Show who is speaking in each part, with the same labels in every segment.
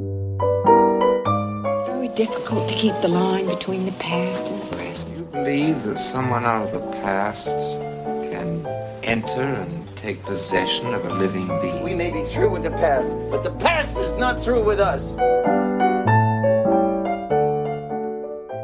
Speaker 1: It's very difficult to keep the line between the past and the present.
Speaker 2: You believe that someone out of the past can enter and take possession of a living being?
Speaker 3: We may be through with the past, but the past is not through with us.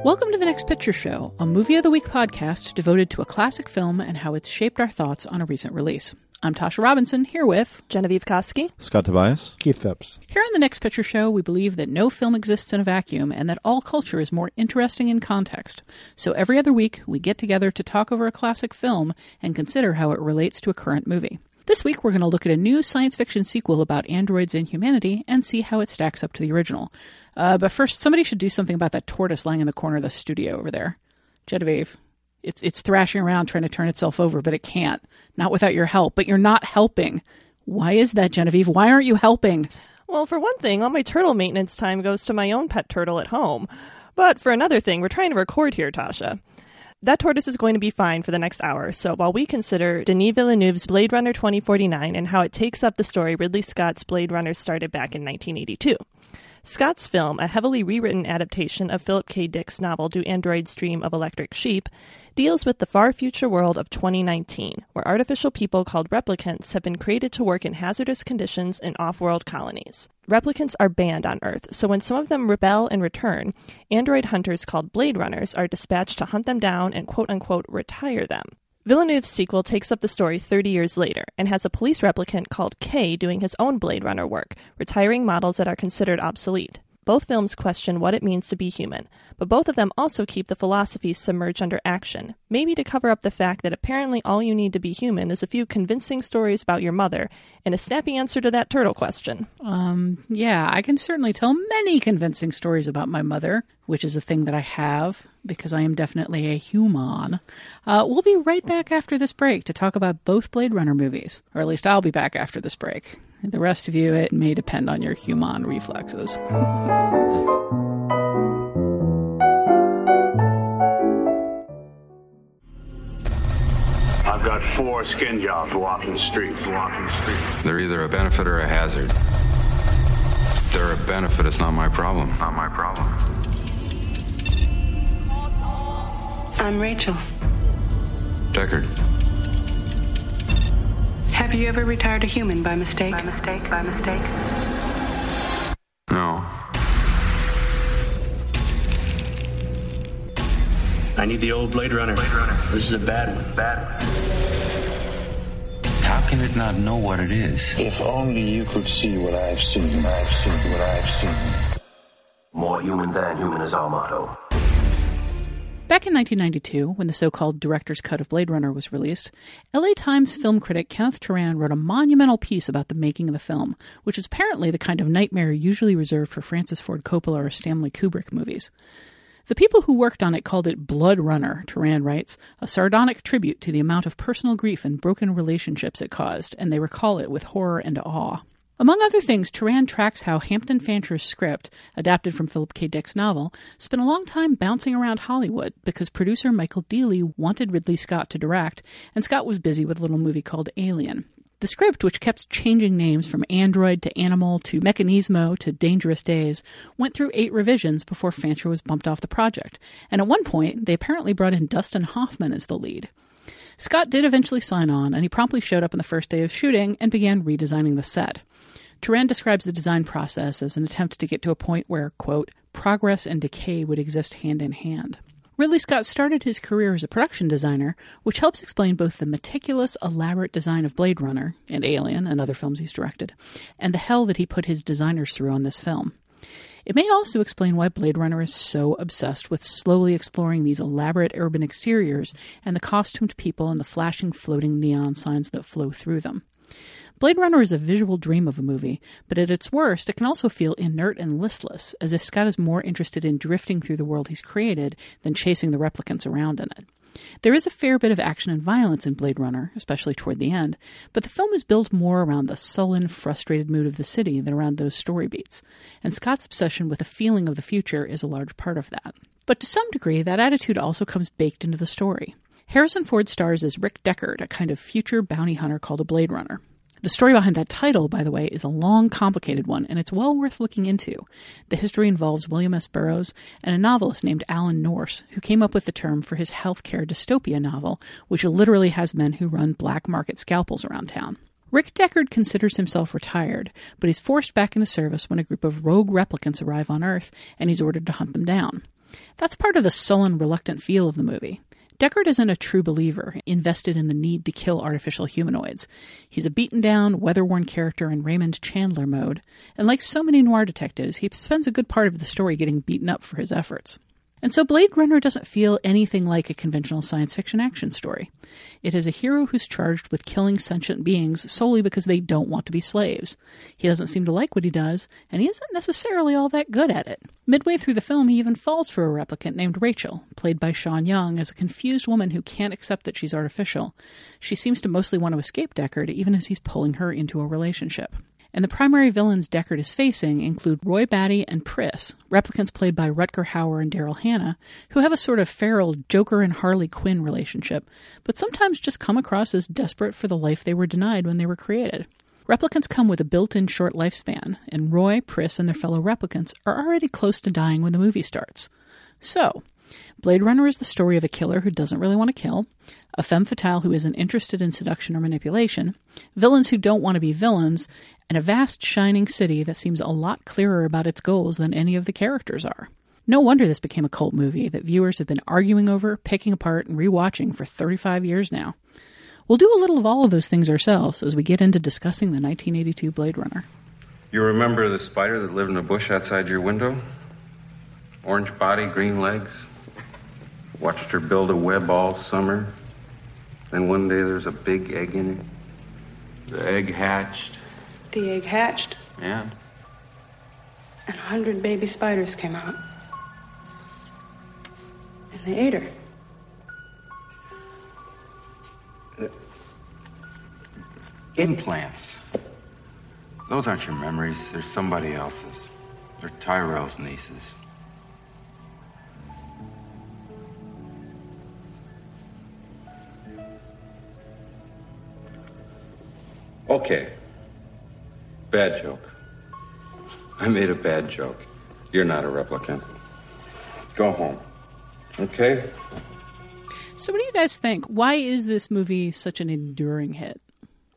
Speaker 4: Welcome to the Next Picture Show, a movie of the week podcast devoted to a classic film and how it's shaped our thoughts on a recent release. I'm Tasha Robinson, here with
Speaker 5: Genevieve Koski,
Speaker 6: Scott Tobias,
Speaker 7: Keith Phipps.
Speaker 4: Here on the Next Picture Show, we believe that no film exists in a vacuum and that all culture is more interesting in context. So every other week, we get together to talk over a classic film and consider how it relates to a current movie. This week, we're going to look at a new science fiction sequel about androids and humanity and see how it stacks up to the original. Uh, but first, somebody should do something about that tortoise lying in the corner of the studio over there. Genevieve, it's it's thrashing around trying to turn itself over, but it can't. Not without your help. But you're not helping. Why is that, Genevieve? Why aren't you helping?
Speaker 5: Well, for one thing, all my turtle maintenance time goes to my own pet turtle at home. But for another thing, we're trying to record here, Tasha. That tortoise is going to be fine for the next hour, so while we consider Denis Villeneuve's Blade Runner 2049 and how it takes up the story Ridley Scott's Blade Runner started back in 1982. Scott's film, a heavily rewritten adaptation of Philip K. Dick's novel Do Androids Dream of Electric Sheep, deals with the far future world of 2019, where artificial people called replicants have been created to work in hazardous conditions in off world colonies. Replicants are banned on Earth, so when some of them rebel and return, android hunters called Blade Runners are dispatched to hunt them down and quote unquote retire them. Villeneuve's sequel takes up the story 30 years later and has a police replicant called K doing his own Blade Runner work, retiring models that are considered obsolete. Both films question what it means to be human, but both of them also keep the philosophies submerged under action, maybe to cover up the fact that apparently all you need to be human is a few convincing stories about your mother and a snappy answer to that turtle question.
Speaker 4: Um, yeah, I can certainly tell many convincing stories about my mother, which is a thing that I have because I am definitely a human. Uh, we'll be right back after this break to talk about both Blade Runner movies, or at least I'll be back after this break. The rest of you, it may depend on your human reflexes.
Speaker 8: I've got four skin jobs walking the streets, walking the streets.
Speaker 9: They're either a benefit or a hazard. If they're a benefit, it's not my problem.
Speaker 8: Not my problem.
Speaker 10: I'm Rachel.
Speaker 9: Deckard.
Speaker 10: Have you ever retired a human by mistake? By mistake, by mistake?
Speaker 9: No.
Speaker 11: I need the old Blade Runner. Blade Runner. This is a bad one. Bad
Speaker 9: one. How can it not know what it is?
Speaker 12: If only you could see what I've seen. I've seen what I've seen.
Speaker 11: More human than human is our motto.
Speaker 4: Back in 1992, when the so called director's cut of Blade Runner was released, LA Times film critic Kenneth Turan wrote a monumental piece about the making of the film, which is apparently the kind of nightmare usually reserved for Francis Ford Coppola or Stanley Kubrick movies. The people who worked on it called it Blood Runner, Turan writes, a sardonic tribute to the amount of personal grief and broken relationships it caused, and they recall it with horror and awe. Among other things, Turan tracks how Hampton Fancher's script, adapted from Philip K. Dick's novel, spent a long time bouncing around Hollywood because producer Michael Deeley wanted Ridley Scott to direct, and Scott was busy with a little movie called Alien. The script, which kept changing names from Android to Animal to Mechanismo to Dangerous Days, went through eight revisions before Fancher was bumped off the project, and at one point, they apparently brought in Dustin Hoffman as the lead. Scott did eventually sign on, and he promptly showed up on the first day of shooting and began redesigning the set. Turan describes the design process as an attempt to get to a point where, quote, progress and decay would exist hand in hand. Ridley Scott started his career as a production designer, which helps explain both the meticulous, elaborate design of Blade Runner and Alien and other films he's directed, and the hell that he put his designers through on this film. It may also explain why Blade Runner is so obsessed with slowly exploring these elaborate urban exteriors and the costumed people and the flashing floating neon signs that flow through them. Blade Runner is a visual dream of a movie, but at its worst, it can also feel inert and listless, as if Scott is more interested in drifting through the world he's created than chasing the replicants around in it. There is a fair bit of action and violence in Blade Runner, especially toward the end, but the film is built more around the sullen, frustrated mood of the city than around those story beats, and Scott's obsession with a feeling of the future is a large part of that. But to some degree, that attitude also comes baked into the story. Harrison Ford stars as Rick Deckard, a kind of future bounty hunter called a Blade Runner. The story behind that title, by the way, is a long, complicated one, and it's well worth looking into. The history involves William S. Burroughs and a novelist named Alan Nourse, who came up with the term for his healthcare dystopia novel, which literally has men who run black market scalpels around town. Rick Deckard considers himself retired, but he's forced back into service when a group of rogue replicants arrive on Earth, and he's ordered to hunt them down. That's part of the sullen, reluctant feel of the movie. Deckard isn't a true believer, invested in the need to kill artificial humanoids. He's a beaten down, weather worn character in Raymond Chandler mode, and like so many noir detectives, he spends a good part of the story getting beaten up for his efforts. And so Blade Runner doesn't feel anything like a conventional science fiction action story. It is a hero who's charged with killing sentient beings solely because they don't want to be slaves. He doesn't seem to like what he does, and he isn't necessarily all that good at it. Midway through the film, he even falls for a replicant named Rachel, played by Sean Young, as a confused woman who can't accept that she's artificial. She seems to mostly want to escape Deckard, even as he's pulling her into a relationship and the primary villains Deckard is facing include Roy Batty and Pris, replicants played by Rutger Hauer and Daryl Hannah, who have a sort of feral Joker and Harley Quinn relationship, but sometimes just come across as desperate for the life they were denied when they were created. Replicants come with a built in short lifespan, and Roy, Pris, and their fellow replicants are already close to dying when the movie starts. So, Blade Runner is the story of a killer who doesn't really want to kill, a femme fatale who isn't interested in seduction or manipulation, villains who don't want to be villains, and a vast shining city that seems a lot clearer about its goals than any of the characters are. No wonder this became a cult movie that viewers have been arguing over, picking apart, and rewatching for 35 years now. We'll do a little of all of those things ourselves as we get into discussing the 1982 Blade Runner.
Speaker 9: You remember the spider that lived in a bush outside your window? Orange body, green legs. Watched her build a web all summer. Then one day there's a big egg in it. The egg hatched.
Speaker 10: The egg hatched,
Speaker 9: And?
Speaker 10: and a hundred baby spiders came out. And they ate her.
Speaker 9: Uh, implants. Those aren't your memories. They're somebody else's. They're Tyrell's nieces. Okay. Bad joke. I made a bad joke. You're not a replicant. Go home. Okay?
Speaker 4: So, what do you guys think? Why is this movie such an enduring hit?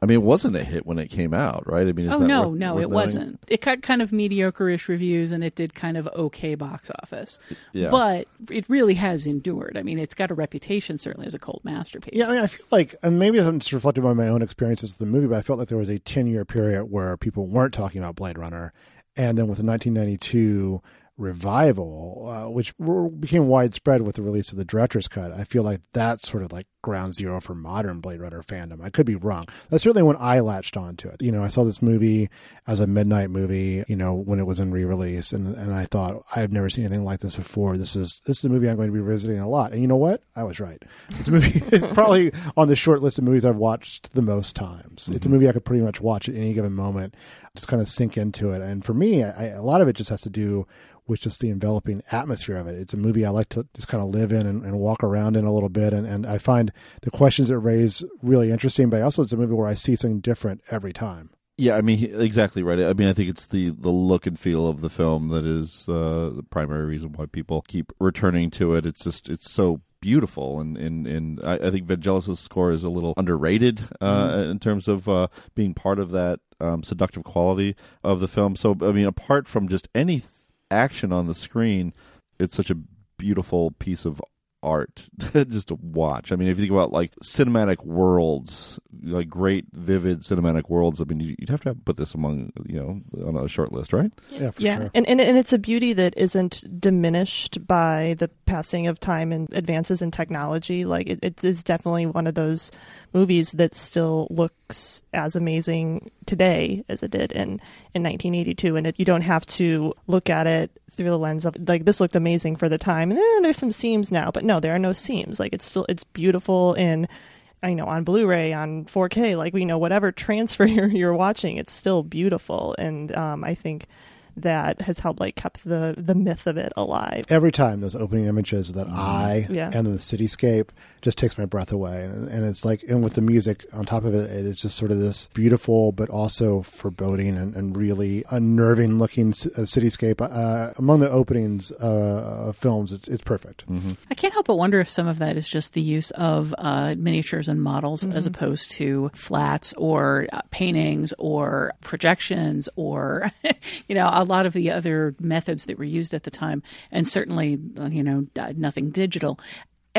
Speaker 6: I mean, it wasn't a hit when it came out, right? I mean, is
Speaker 4: oh
Speaker 6: that
Speaker 4: no,
Speaker 6: worth-
Speaker 4: no,
Speaker 6: worth
Speaker 4: it
Speaker 6: noting?
Speaker 4: wasn't. It got kind of mediocre-ish reviews, and it did kind of okay box office.
Speaker 6: Yeah.
Speaker 4: But it really has endured. I mean, it's got a reputation certainly as a cult masterpiece.
Speaker 7: Yeah, I, mean, I feel like, and maybe I'm just reflecting on my own experiences with the movie, but I felt like there was a 10 year period where people weren't talking about Blade Runner. And then with the 1992 revival, uh, which were, became widespread with the release of the director's cut, I feel like that sort of like ground zero for modern Blade Runner fandom. I could be wrong. That's certainly when I latched onto it. You know, I saw this movie as a midnight movie, you know, when it was in re-release, and and I thought I've never seen anything like this before. This is this is a movie I'm going to be revisiting a lot. And you know what? I was right. It's a movie probably on the short list of movies I've watched the most times. It's a mm-hmm. movie I could pretty much watch at any given moment, just kind of sink into it. And for me, I, a lot of it just has to do with just the enveloping atmosphere of it. It's a movie I like to just kind of live in and, and walk around in a little bit. And, and I find the questions it raises really interesting, but also it's a movie where I see something different every time.
Speaker 6: Yeah, I mean, exactly right. I mean, I think it's the the look and feel of the film that is uh, the primary reason why people keep returning to it. It's just it's so beautiful, and and, and I, I think Vangelis' score is a little underrated uh, in terms of uh, being part of that um, seductive quality of the film. So, I mean, apart from just any action on the screen, it's such a beautiful piece of art just to watch. I mean, if you think about like cinematic worlds, like great vivid cinematic worlds, I mean, you- you'd have to have put this among you know on a short list, right?
Speaker 7: Yeah, for
Speaker 5: yeah,
Speaker 7: sure.
Speaker 5: and, and and it's a beauty that isn't diminished by the passing of time and advances in technology. Like it, it is definitely one of those movies that still looks as amazing today as it did in, in 1982. And it, you don't have to look at it through the lens of like this looked amazing for the time. And eh, there's some seams now, but no, there are no seams. Like it's still it's beautiful in I know on Blu-ray, on 4K, like we know whatever transfer you're, you're watching, it's still beautiful. And um, I think that has helped like kept the the myth of it alive.
Speaker 7: Every time those opening images, that
Speaker 5: Mm-hmm.
Speaker 7: eye
Speaker 5: Yeah.
Speaker 7: and the cityscape just takes my breath away, and, and it's like, and with the music on top of it, it is just sort of this beautiful but also foreboding and, and really unnerving looking c- uh, cityscape. Uh, among the openings uh, of films, it's it's perfect.
Speaker 4: I can't help but wonder if some of that is just the use of uh, miniatures and models as
Speaker 5: Mhm.
Speaker 4: opposed to flats or uh, paintings or projections or, you know, a lot of the other methods that were used at the time. And certainly, you know, uh, nothing digital.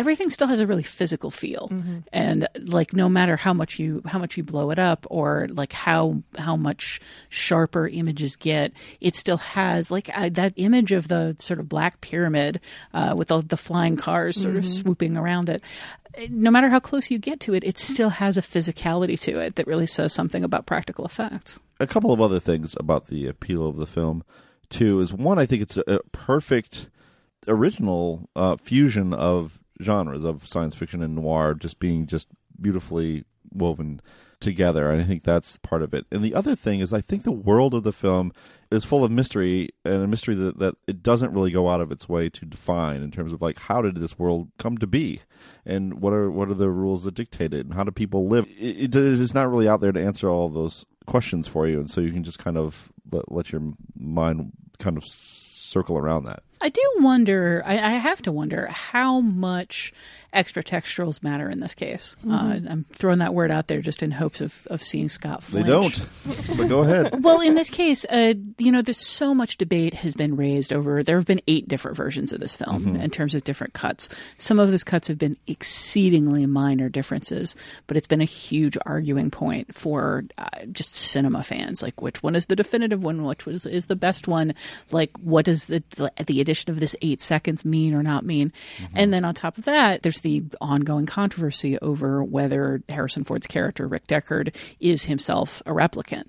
Speaker 4: Everything still has a really physical feel,
Speaker 5: Mhm.
Speaker 4: and like no matter how much you how much you blow it up or like how how much sharper images get, it still has like uh, that image of the sort of black pyramid uh, with all the flying cars sort of
Speaker 5: Mhm.
Speaker 4: swooping around it. No matter how close you get to it, it still has a physicality to it that really says something about practical effects.
Speaker 6: a couple of other things about the appeal of the film too is one i think it's a, a perfect original uh, fusion of genres of science fiction and noir just being just beautifully woven together. And i think that's part of it. And the other thing is i think the world of the film is full of mystery and a mystery that, that it doesn't really go out of its way to define in terms of like how did this world come to be? And what are what are the rules that dictate it? And how do people live? It, it it's not really out there to answer all those questions for you. And so you can just kind of let, let your mind kind of circle around that
Speaker 4: I do wonder. I, I have to wonder how much extra textuals matter in this case.
Speaker 5: Mhm.
Speaker 4: Uh, I'm throwing that word out there just in hopes of, of seeing Scott
Speaker 6: they don't but go ahead
Speaker 4: well, in this case, uh, you know, there's so much debate has been raised over. There have been eight different versions of this film
Speaker 6: Mhm.
Speaker 4: in terms of different cuts. Some of those cuts have been exceedingly minor differences, but it's been a huge arguing point for uh, just cinema fans. Like, which one is the definitive one? Which was is the best one? Like, what does the the of this eight seconds mean or not mean? And then on top of that, there's the ongoing controversy over whether Harrison Ford's character Rick Deckard is himself a replicant.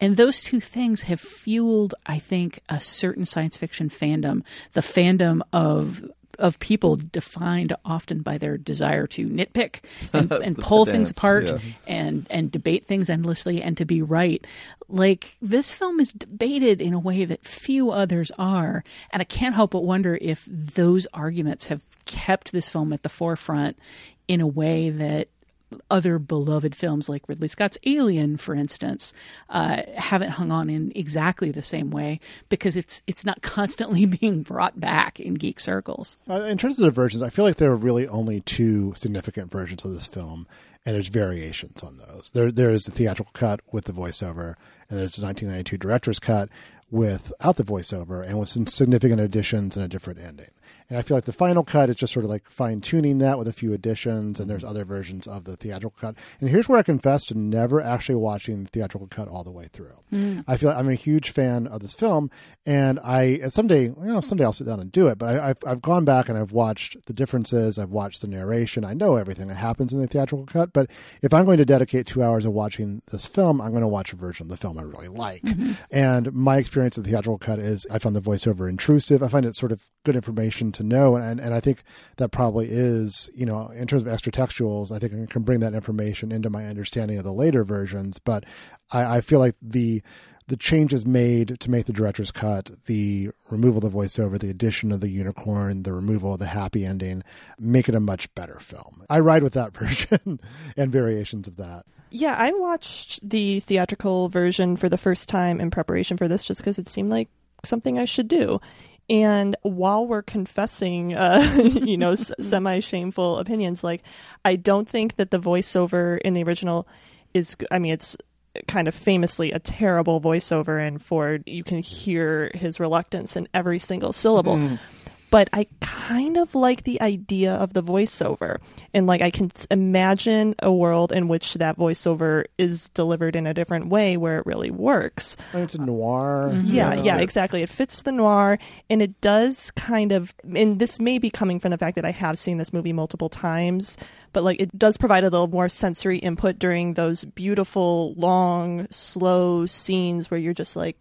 Speaker 4: And those two things have fueled, I think, a certain science fiction fandom, the fandom of of people defined often by their desire to nitpick and, and pull things apart
Speaker 6: yeah.
Speaker 4: and and debate things endlessly and to be right. Like this film is debated in a way that few others are, and I can't help but wonder if those arguments have kept this film at the forefront in a way that other beloved films like Ridley Scott's Alien, for instance, uh, haven't hung on in exactly the same way because it's it's not constantly being brought back in geek circles.
Speaker 7: Uh, in terms of the versions, I feel like there are really only two significant versions of this film, and there's variations on those. There, there is the theatrical cut with the voiceover, and there's the 1992 director's cut without the voiceover, and with some significant additions and a different ending. And I feel like the final cut is just sort of like fine tuning that with a few additions, and there's other versions of the theatrical cut. And here's where I confess to never actually watching the theatrical cut all the way through.
Speaker 13: Mm.
Speaker 7: I feel like I'm a huge fan of this film, and I someday, you know, someday I'll sit down and do it. But I, I've I've gone back and I've watched the differences. I've watched the narration. I know everything that happens in the theatrical cut. But if I'm going to dedicate two hours of watching this film, I'm going to watch a version of the film I really like. And my experience of the theatrical cut is I found the voiceover intrusive. I find it sort of good information to know, and and, I think that probably is, you know, in terms of extra textuals, I think I can bring that information into my understanding of the later versions. But I, I feel like the the changes made to make the director's cut, the removal of the voiceover, the addition of the unicorn, the removal of the happy ending, make it a much better film. I ride with that version and variations of that.
Speaker 5: Yeah, I watched the theatrical version for the first time in preparation for this just because it seemed like something I should do. And while we're confessing, uh, you know, s- semi shameful opinions, like, I don't think that the voiceover in the original is. I mean, it's kind of famously a terrible voiceover, and Ford, you can hear his reluctance in every single syllable.
Speaker 6: Mm.
Speaker 5: But I kind of like the idea of the voiceover. And like I can imagine a world in which that voiceover is delivered in a different way where it really works.
Speaker 7: And it's a noir.
Speaker 5: Mm-hmm. Yeah, yeah, yeah, exactly. It fits the noir and it does kind of and this may be coming from the fact that I have seen this movie multiple times, but like it does provide a little more sensory input during those beautiful long slow scenes where you're just like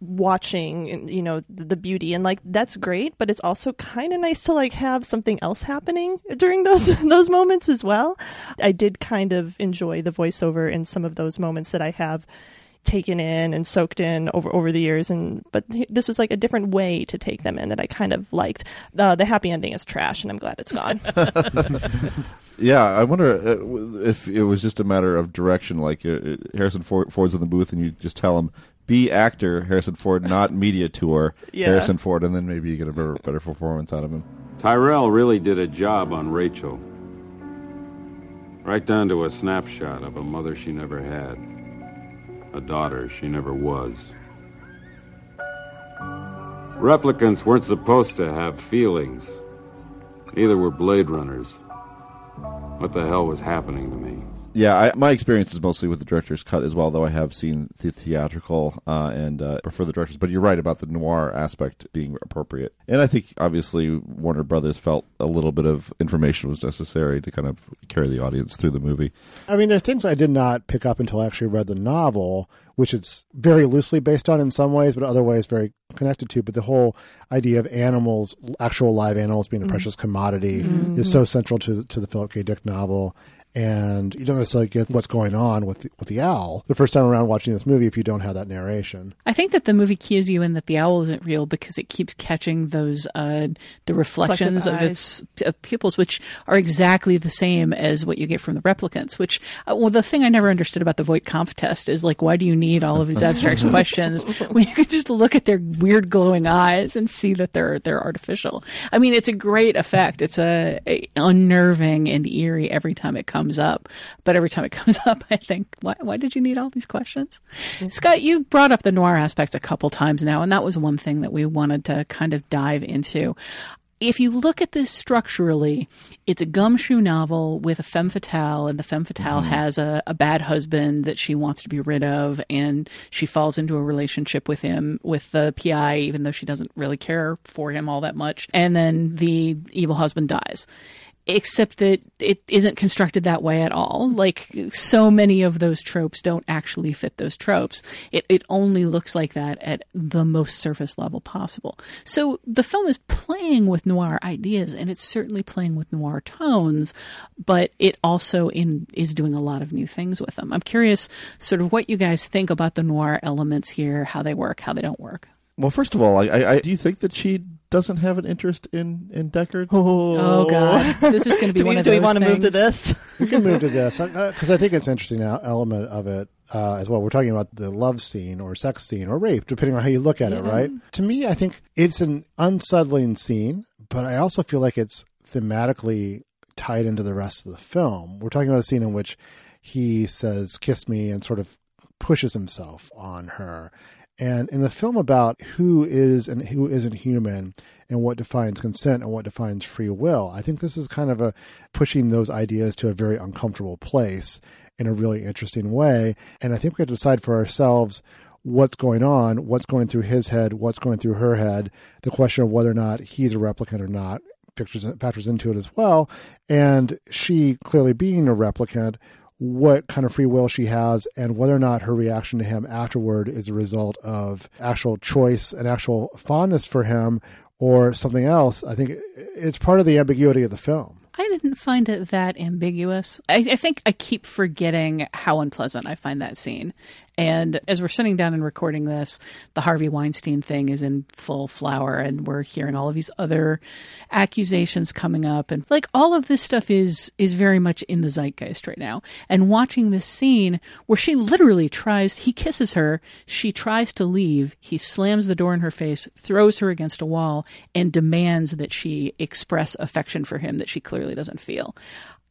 Speaker 5: watching you know the beauty and like that's great but it's also kind of nice to like have something else happening during those those moments as well. I did kind of enjoy the voiceover in some of those moments that i have taken in and soaked in over over the years and but this was like a different way to take them in that i kind of liked. Uh, the happy ending is trash and i'm glad it's gone.
Speaker 6: Yeah i wonder uh, if it was just a matter of direction like uh, harrison ford's in the booth and you just tell him be actor Harrison Ford, not media tour yeah. Harrison Ford, and then maybe you get a better, better performance out of him.
Speaker 9: Tyrell really did a job on Rachel. Right down to a snapshot of a mother she never had, a daughter she never was. Replicants weren't supposed to have feelings. Neither were Blade Runners. What the hell was happening to me?
Speaker 6: Yeah, I, my experience is mostly with the director's cut as well, though I have seen the theatrical uh, and uh, prefer the director's. But you're right about the noir aspect being appropriate, and I think obviously Warner Brothers felt a little bit of information was necessary to kind of carry the audience through the movie.
Speaker 7: I mean, there are things I did not pick up until I actually read the novel, which it's very loosely based on in some ways, but other ways very connected to. But the whole idea of animals, actual live animals, being a mm-hmm. precious commodity, mm-hmm. is so central to to the Philip K. Dick novel and you don't necessarily get what's going on with the, with the owl the first time around watching this movie if you don't have that narration.
Speaker 4: I think that the movie cues you in that the owl isn't real because it keeps catching those uh, the reflections of its pupils, which are exactly the same as what you get from the replicants. Which uh, well, the thing I never understood about the Voight-Kampff test is like, why do you need all of these abstract questions when you could just look at their weird glowing eyes and see that they're they're artificial? I mean, it's a great effect. It's a, a unnerving and eerie every time it comes comes up. But every time it comes up, I think, why, why did you need all these questions? Mm-hmm. Scott, you've brought up the noir aspect a couple times now, and that was one thing that we wanted to kind of dive into if you look at this structurally, it's a gumshoe novel with a femme fatale, and the femme fatale mm-hmm. has a, a, bad husband that she wants to be rid of, and she falls into a relationship with him, with the PI, even though she doesn't really care for him all that much. And then the evil husband dies except that it isn't constructed that way at all. Like so many of those tropes don't actually fit those tropes. It it only looks like that at the most surface level possible. So the film is playing with noir ideas and it's certainly playing with noir tones, but it also in is doing a lot of new things with them. I'm curious sort of what you guys think about the noir elements here, how they work, how they don't work.
Speaker 6: Well, first of all, I, I, do you think that she doesn't have an interest in in Deckard?
Speaker 4: Oh, oh God, this is going to be
Speaker 5: do
Speaker 4: one
Speaker 5: we,
Speaker 4: of
Speaker 5: do
Speaker 4: those.
Speaker 5: Do we want
Speaker 4: to
Speaker 5: move to this?
Speaker 7: we can move to this because uh, I think it's an interesting element of it uh, as well. We're talking about the love scene or sex scene or rape, depending on how you look at yeah. it. Right? To me, I think it's an unsettling scene, but I also feel like it's thematically tied into the rest of the film. We're talking about a scene in which he says "kiss me" and sort of pushes himself on her and in the film about who is and who isn't human and what defines consent and what defines free will, I think this is kind of a pushing those ideas to a very uncomfortable place in a really interesting way. And I think we have to decide for ourselves what's going on, what's going through his head, what's going through her head, the question of whether or not he's a replicant or not factors, factors into it as well. And she clearly being a replicant, what kind of free will she has and whether or not her reaction to him afterward is a result of actual choice and actual fondness for him or something else. I think it's part of the ambiguity of the film.
Speaker 4: I didn't find it that ambiguous. I, I, think I keep forgetting how unpleasant I find that scene. And as we're sitting down and recording this, the Harvey Weinstein thing is in full flower, and we're hearing all of these other accusations coming up, and like all of this stuff is is very much in the zeitgeist right now. And watching this scene where she literally tries, he kisses her, she tries to leave, he slams the door in her face, throws her against a wall, and demands that she express affection for him that she clearly doesn't feel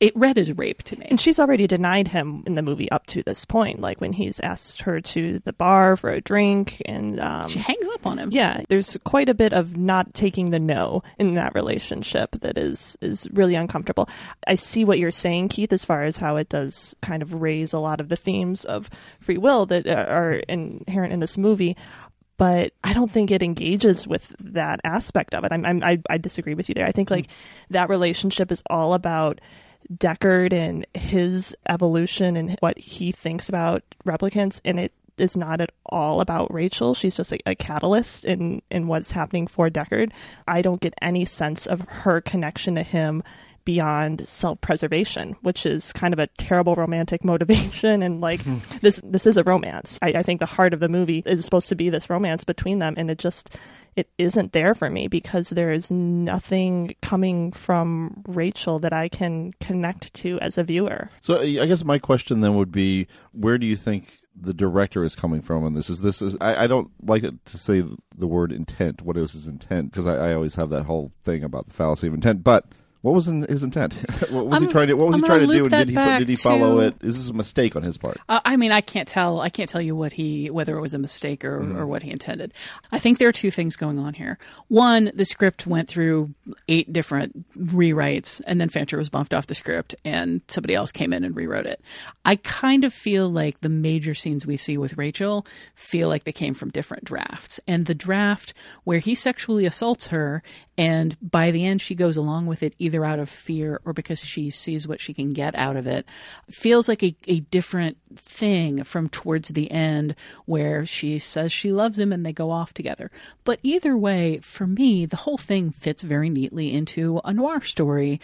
Speaker 4: it read as rape to me.
Speaker 5: And she's already denied him in the movie up to this point, like when he's asked her to the bar for a drink, and um,
Speaker 4: she hangs up on him.
Speaker 5: Yeah, there's quite a bit of not taking the no in that relationship that is is really uncomfortable. I see what you're saying, Keith, as far as how it does kind of raise a lot of the themes of free will that are inherent in this movie but I don't think it engages with that aspect of it. I'm, I'm I, I disagree with you there. I think like that relationship is all about Deckard and his evolution and what he thinks about replicants, and it is not at all about Rachel. She's just a, a catalyst in in what's happening for Deckard. I don't get any sense of her connection to him beyond self-preservation, which is kind of a terrible romantic motivation. And like hmm. this, this is a romance. I, I think the heart of the movie is supposed to be this romance between them, and it just it isn't there for me because there is nothing coming from Rachel that I can connect to as a viewer.
Speaker 6: So I guess my question then would be, where do you think the director is coming from on this? Is this is I, I don't like to say the word intent. What is his intent? Because I, I always have that whole thing about the fallacy of intent, but what was in his intent? what was
Speaker 4: I'm,
Speaker 6: he trying to? What was
Speaker 4: I'm
Speaker 6: he trying to do? And did he did he follow
Speaker 4: to-
Speaker 6: it? Is this a mistake on his part?
Speaker 4: Uh, I mean, I can't tell. I can't tell you what he whether it was a mistake or,
Speaker 6: Mm-hmm.
Speaker 4: or what he intended. I think there are two things going on here. One, the script went through eight different rewrites, and then Fancher was bumped off the script, and somebody else came in and rewrote it. I kind of feel like the major scenes we see with Rachel feel like they came from different drafts, and the draft where he sexually assaults her, and by the end she goes along with it either out of fear or because she sees what she can get out of it, feels like a, a different thing from towards the end where she says she loves him and they go off together. But either way, for me, the whole thing fits very neatly into a noir story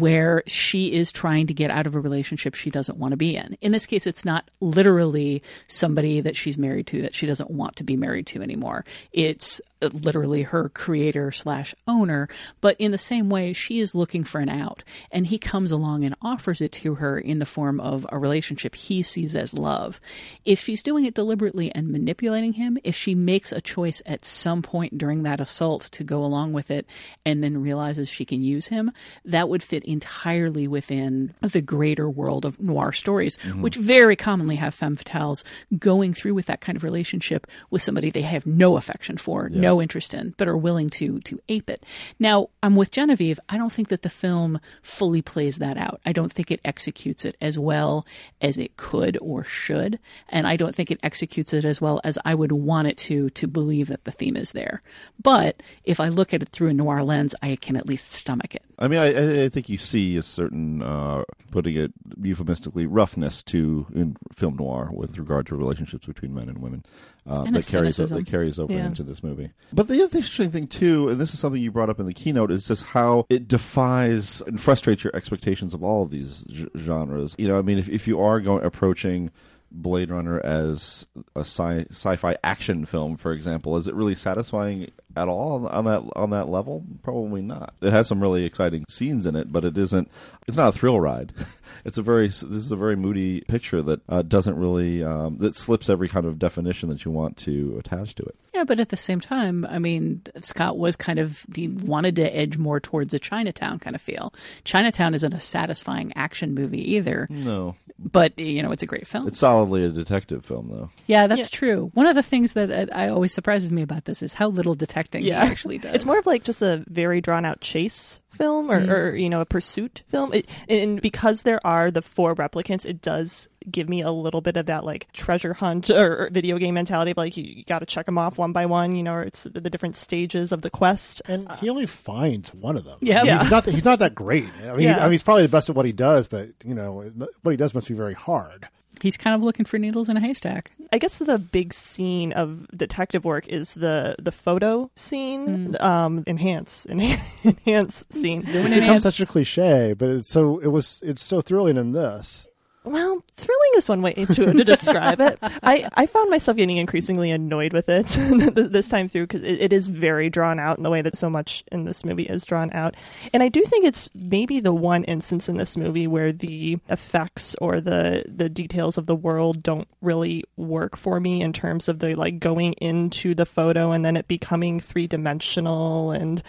Speaker 4: where she is trying to get out of a relationship she doesn't want to be in. In this case, it's not literally somebody that she's married to that she doesn't want to be married to anymore. It's literally her creator slash owner. But in the same way, she is looking for an out, and he comes along and offers it to her in the form of a relationship he sees as love. If she's doing it deliberately and manipulating him, if she makes a choice at some point during that assault to go along with it and then realizes she can use him, that would fit entirely within the greater world of noir stories, mm-hmm. which very commonly have femme fatales going through with that kind of relationship with somebody they have no affection for, no interest in, but are willing to to ape it. Now, I'm with Genevieve. I don't think that the film fully plays that out. I don't think it executes it as well as it could or should, and I don't think it executes it as well as I would want it to to believe that the theme is there. But if I look at it through a noir lens, I can at least stomach it.
Speaker 6: I mean, I- I, I think you see a certain, uh, putting it euphemistically, roughness to in film noir with regard to relationships between men and women. Uh,
Speaker 4: And a
Speaker 6: that carries
Speaker 4: cynicism.
Speaker 6: that carries over
Speaker 4: Yeah.
Speaker 6: into this movie. But the other interesting thing too, and this is something you brought up in the keynote, is just how it defies and frustrates your expectations of all of these g- genres. You know, I mean, if if you are going approaching Blade Runner as a sci- sci-fi action film, for example, is it really satisfying at all on that on that level? Probably not. It has some really exciting scenes in it, but it isn't. It's not a thrill ride. It's a very this is a very moody picture that uh, doesn't really um, that slips every kind of definition that you want to attach to it.
Speaker 4: Yeah, but at the same time, I mean, Scott was kind of he wanted to edge more towards a Chinatown kind of feel. Chinatown isn't a satisfying action movie either,
Speaker 6: No,
Speaker 4: but you know, it's a great film.
Speaker 6: it's solidly a detective film though.
Speaker 4: yeah, that's true. One of the things that uh, I always surprises me about this is how little detecting
Speaker 5: Yeah.
Speaker 4: he actually does.
Speaker 5: It's more of like just a very drawn out chase film or,
Speaker 4: Mm.
Speaker 5: or you know a pursuit film it, and because there are the four replicants it does give me a little bit of that like treasure hunt or, or video game mentality of like you, you got to check them off one by one you know or it's the, the different stages of the quest
Speaker 7: and he only finds one of them.
Speaker 5: Yeah.
Speaker 7: I mean,
Speaker 5: Yeah.
Speaker 7: he's not. He's not that great. I mean, he- I mean, he's probably the best at what he does, but you know, what he does must be very hard.
Speaker 4: He's kind of looking for needles in a haystack.
Speaker 5: I guess the big scene of detective work is the the photo scene,
Speaker 4: Mm.
Speaker 5: um, enhance, enhance scene.
Speaker 7: It becomes such a cliche, but it's so it was. It's so thrilling in this.
Speaker 5: Well, thrilling is one way to, to describe it. I, I found myself getting increasingly annoyed with it this time through because it, it is very drawn out in the way that so much in this movie is drawn out. And I do think it's maybe the one instance in this movie where the effects or the, the details of the world don't really work for me in terms of the like going into the photo and then it becoming three dimensional and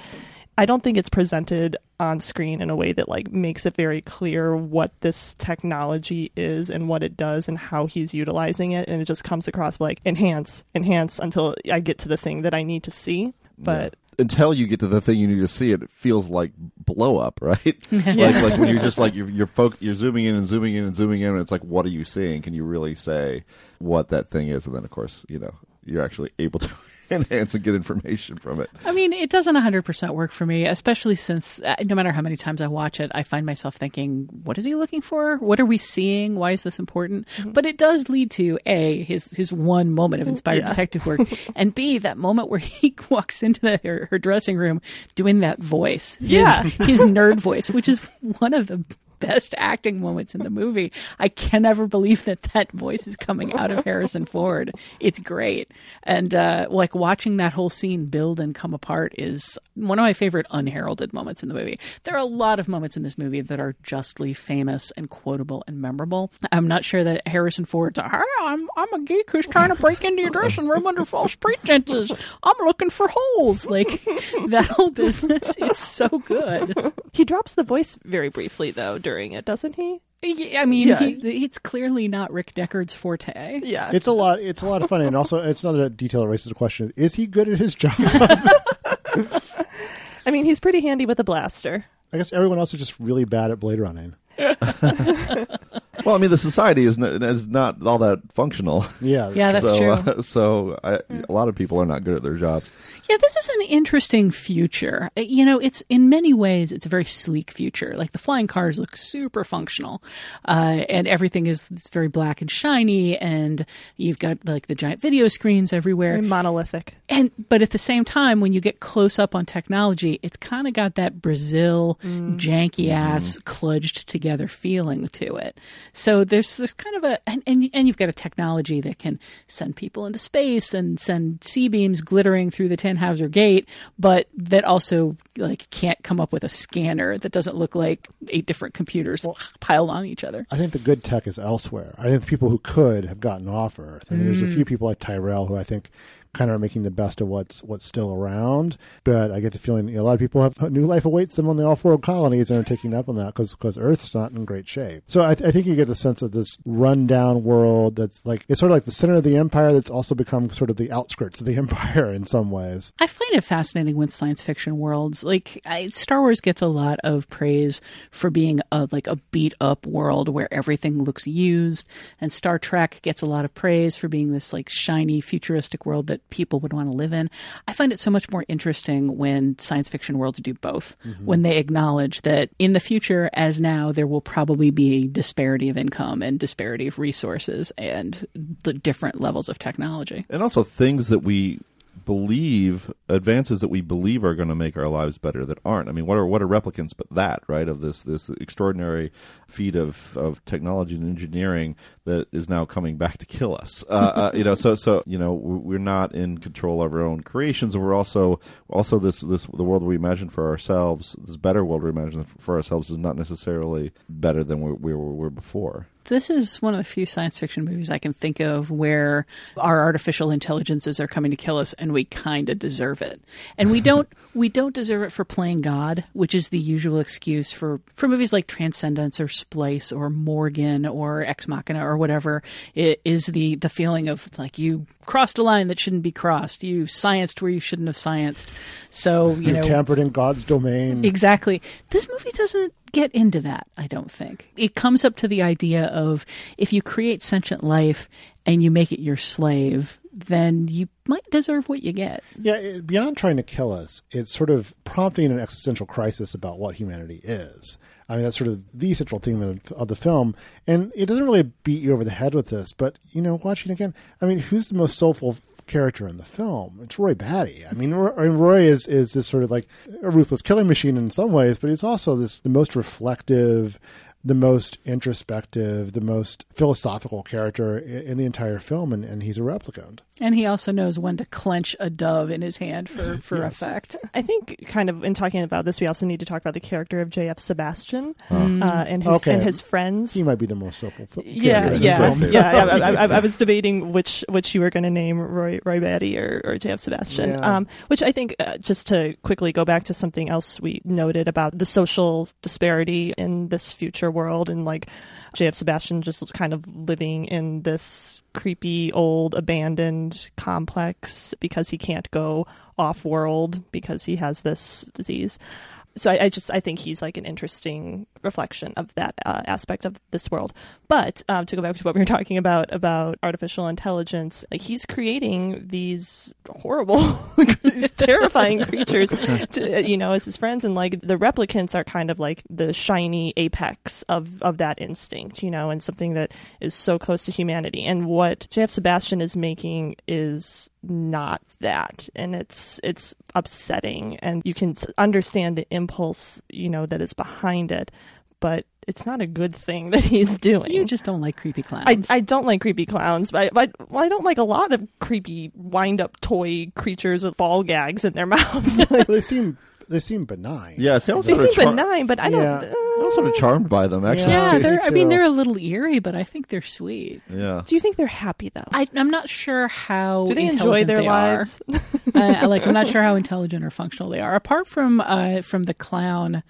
Speaker 5: I don't think it's presented on screen in a way that like makes it very clear what this technology is and what it does and how he's utilizing it and it just comes across like enhance enhance until I get to the thing that I need to see. But
Speaker 6: until you get to the thing you need to see, it feels like blow up, right?
Speaker 5: Yeah.
Speaker 6: Like like when you're just like you're you're, folk, you're zooming in and zooming in and zooming in, and it's like, what are you seeing? Can you really say what that thing is? And then of course, you know, you're actually able to enhance and get information from it.
Speaker 4: I mean, it doesn't 100% work for me, especially since uh, no matter how many times I watch it, I find myself thinking, what is he looking for? What are we seeing? Why is this important?
Speaker 5: Mm-hmm.
Speaker 4: But it does lead to A, his, his one moment of inspired
Speaker 5: Yeah.
Speaker 4: detective work, and B, that moment where he walks into the, her, her dressing room doing that voice. His,
Speaker 5: Yeah.
Speaker 4: his nerd voice, which is one of the best acting moments in the movie. I can never believe that that voice is coming out of Harrison Ford. It's great. And uh, like watching that whole scene build and come apart is one of my favorite unheralded moments in the movie. There are a lot of moments in this movie that are justly famous and quotable and memorable. I'm not sure that Harrison Ford's, "Hi, I'm, I'm a geek who's trying to break into your dressing room under false pretenses. I'm looking for holes. Like that whole business, it's so good.
Speaker 5: he drops the voice very briefly though during it, doesn't he?
Speaker 4: Yeah, I mean,
Speaker 5: Yeah.
Speaker 4: he, it's clearly not Rick Deckard's forte.
Speaker 5: Yeah.
Speaker 7: It's a lot. It's a lot of fun, and also it's another detail that raises the question: Is he good at his job?
Speaker 5: I mean, he's pretty handy with a blaster.
Speaker 7: I guess everyone else is just really bad at blade running.
Speaker 6: Well, I mean, the society is not, is not all that functional.
Speaker 7: Yeah,
Speaker 4: Yeah, that's
Speaker 6: so,
Speaker 4: true.
Speaker 6: Uh, so I, a lot of people are not good at their jobs.
Speaker 4: Yeah, this is an interesting future. Uh, You know, it's in many ways it's a very sleek future. Like the flying cars look super functional, uh, and everything is it's very black and shiny, and you've got like the giant video screens everywhere.
Speaker 5: Very monolithic.
Speaker 4: And but at the same time, when you get close up on technology, it's kind of got that Brazil
Speaker 5: Mm.
Speaker 4: janky ass kludged together feeling to it. So there's this kind of a and, and and you've got a technology that can send people into space and send C-beams glittering through the Tannhauser Gate, but that also like can't come up with a scanner that doesn't look like eight different computers piled on each other.
Speaker 7: I think the good tech is elsewhere. I think people who could have gotten off Earth. I mean, there's a
Speaker 4: Mm.
Speaker 7: few people like Tyrell who I think kind of making the best of what's what's still around. But I get the feeling you know, a lot of people have new life awaits them on the off-world colonies and are taking up on that because Earth's not in great shape. So I, th- I think you get the sense of this rundown world that's like it's sort of like the center of the empire that's also become sort of the outskirts of the empire in some ways.
Speaker 4: I find it fascinating with science fiction worlds. Like I, Star Wars gets a lot of praise for being a like a beat up world where everything looks used, and Star Trek gets a lot of praise for being this like shiny futuristic world that people would want to live in. I find it so much more interesting when science fiction worlds do both. Mm-hmm. When they acknowledge that in the future, as now, there will probably be disparity of income and disparity of resources and the different levels of technology.
Speaker 6: and also things that we believe advances that we believe are going to make our lives better that aren't. I mean, what are what are replicants but that right of this this extraordinary feat of of technology and engineering that is now coming back to kill us. Uh, uh, you know, so so you know we're not in control of our own creations, and we're also also this this the world we imagine for ourselves, this better world we imagine for ourselves is not necessarily better than we, we were before.
Speaker 4: This is one of the few science fiction movies I can think of where our artificial intelligences are coming to kill us and we kind of deserve it. And we don't we don't deserve it for playing God, which is the usual excuse for for movies like Transcendence or Splice or Morgan or Ex Machina or whatever. It is the the feeling of like you crossed a line that shouldn't be crossed. You scienced where you shouldn't have scienced. So, you
Speaker 7: You
Speaker 4: know,
Speaker 7: tampered in God's domain.
Speaker 4: Exactly. This movie doesn't get into that, I don't think. It comes up to the idea of if you create sentient life and you make it your slave, then you might deserve what you get.
Speaker 7: Yeah, beyond trying to kill us, it's sort of prompting an existential crisis about what humanity is. I mean, that's sort of the central theme of, of the film. And it doesn't really beat you over the head with this, but, you know, watching again, I mean, who's the most soulful character in the film? It's Roy Batty. I mean, Roy, I mean, Roy is, is this sort of like a ruthless killing machine in some ways, but he's also this the most reflective, the most introspective, the most philosophical character in the entire film, and, and he's a replicant.
Speaker 4: And he also knows when to clench a dove in his hand for, for
Speaker 7: Yes.
Speaker 4: effect.
Speaker 5: I think, kind of, in talking about this, we also need to talk about the character of J.F. Sebastian
Speaker 7: Oh.
Speaker 5: uh, and his
Speaker 7: Okay.
Speaker 5: and his friends.
Speaker 7: He might be the most self-fulfilled.
Speaker 5: Yeah,
Speaker 7: character in
Speaker 5: yeah,
Speaker 7: film.
Speaker 5: yeah. I, I, I, I was debating which which you were going to name Roy Roy Batty or, or J.F. Sebastian.
Speaker 7: Yeah.
Speaker 5: Um, which I think, uh, just to quickly go back to something else we noted about the social disparity in this future world, and like J.F. Sebastian just kind of living in this creepy old abandoned complex because he can't go off world because he has this disease so I, I just I think he's like an interesting reflection of that uh, aspect of this world. But um, to go back to what we were talking about about artificial intelligence, like he's creating these horrible, these terrifying creatures, to, uh, you know, as his friends, and like the replicants are kind of like the shiny apex of of that instinct, you know, and something that is so close to humanity. And what J.F. Sebastian is making is not that. And it's it's upsetting and you can understand the impulse you know that is behind it but it's not a good thing that he's doing.
Speaker 4: You just don't like creepy clowns.
Speaker 5: I, I don't like creepy clowns but, but well, I don't like a lot of creepy wind up toy creatures with ball gags in their mouths.
Speaker 7: They seem they seem benign.
Speaker 6: Yeah, see, I was
Speaker 5: they
Speaker 6: sort
Speaker 5: seem
Speaker 6: char-
Speaker 5: benign but I don't
Speaker 7: Yeah.
Speaker 6: I was sort of charmed by them, actually.
Speaker 4: yeah, they're, I mean, they're a little eerie, but I think they're sweet.
Speaker 6: Yeah.
Speaker 5: do you think they're happy though
Speaker 4: I, I'm not sure how
Speaker 5: do they enjoy their
Speaker 4: they
Speaker 5: lives
Speaker 4: uh, like I'm not sure how intelligent or functional they are. Apart from uh, from the clown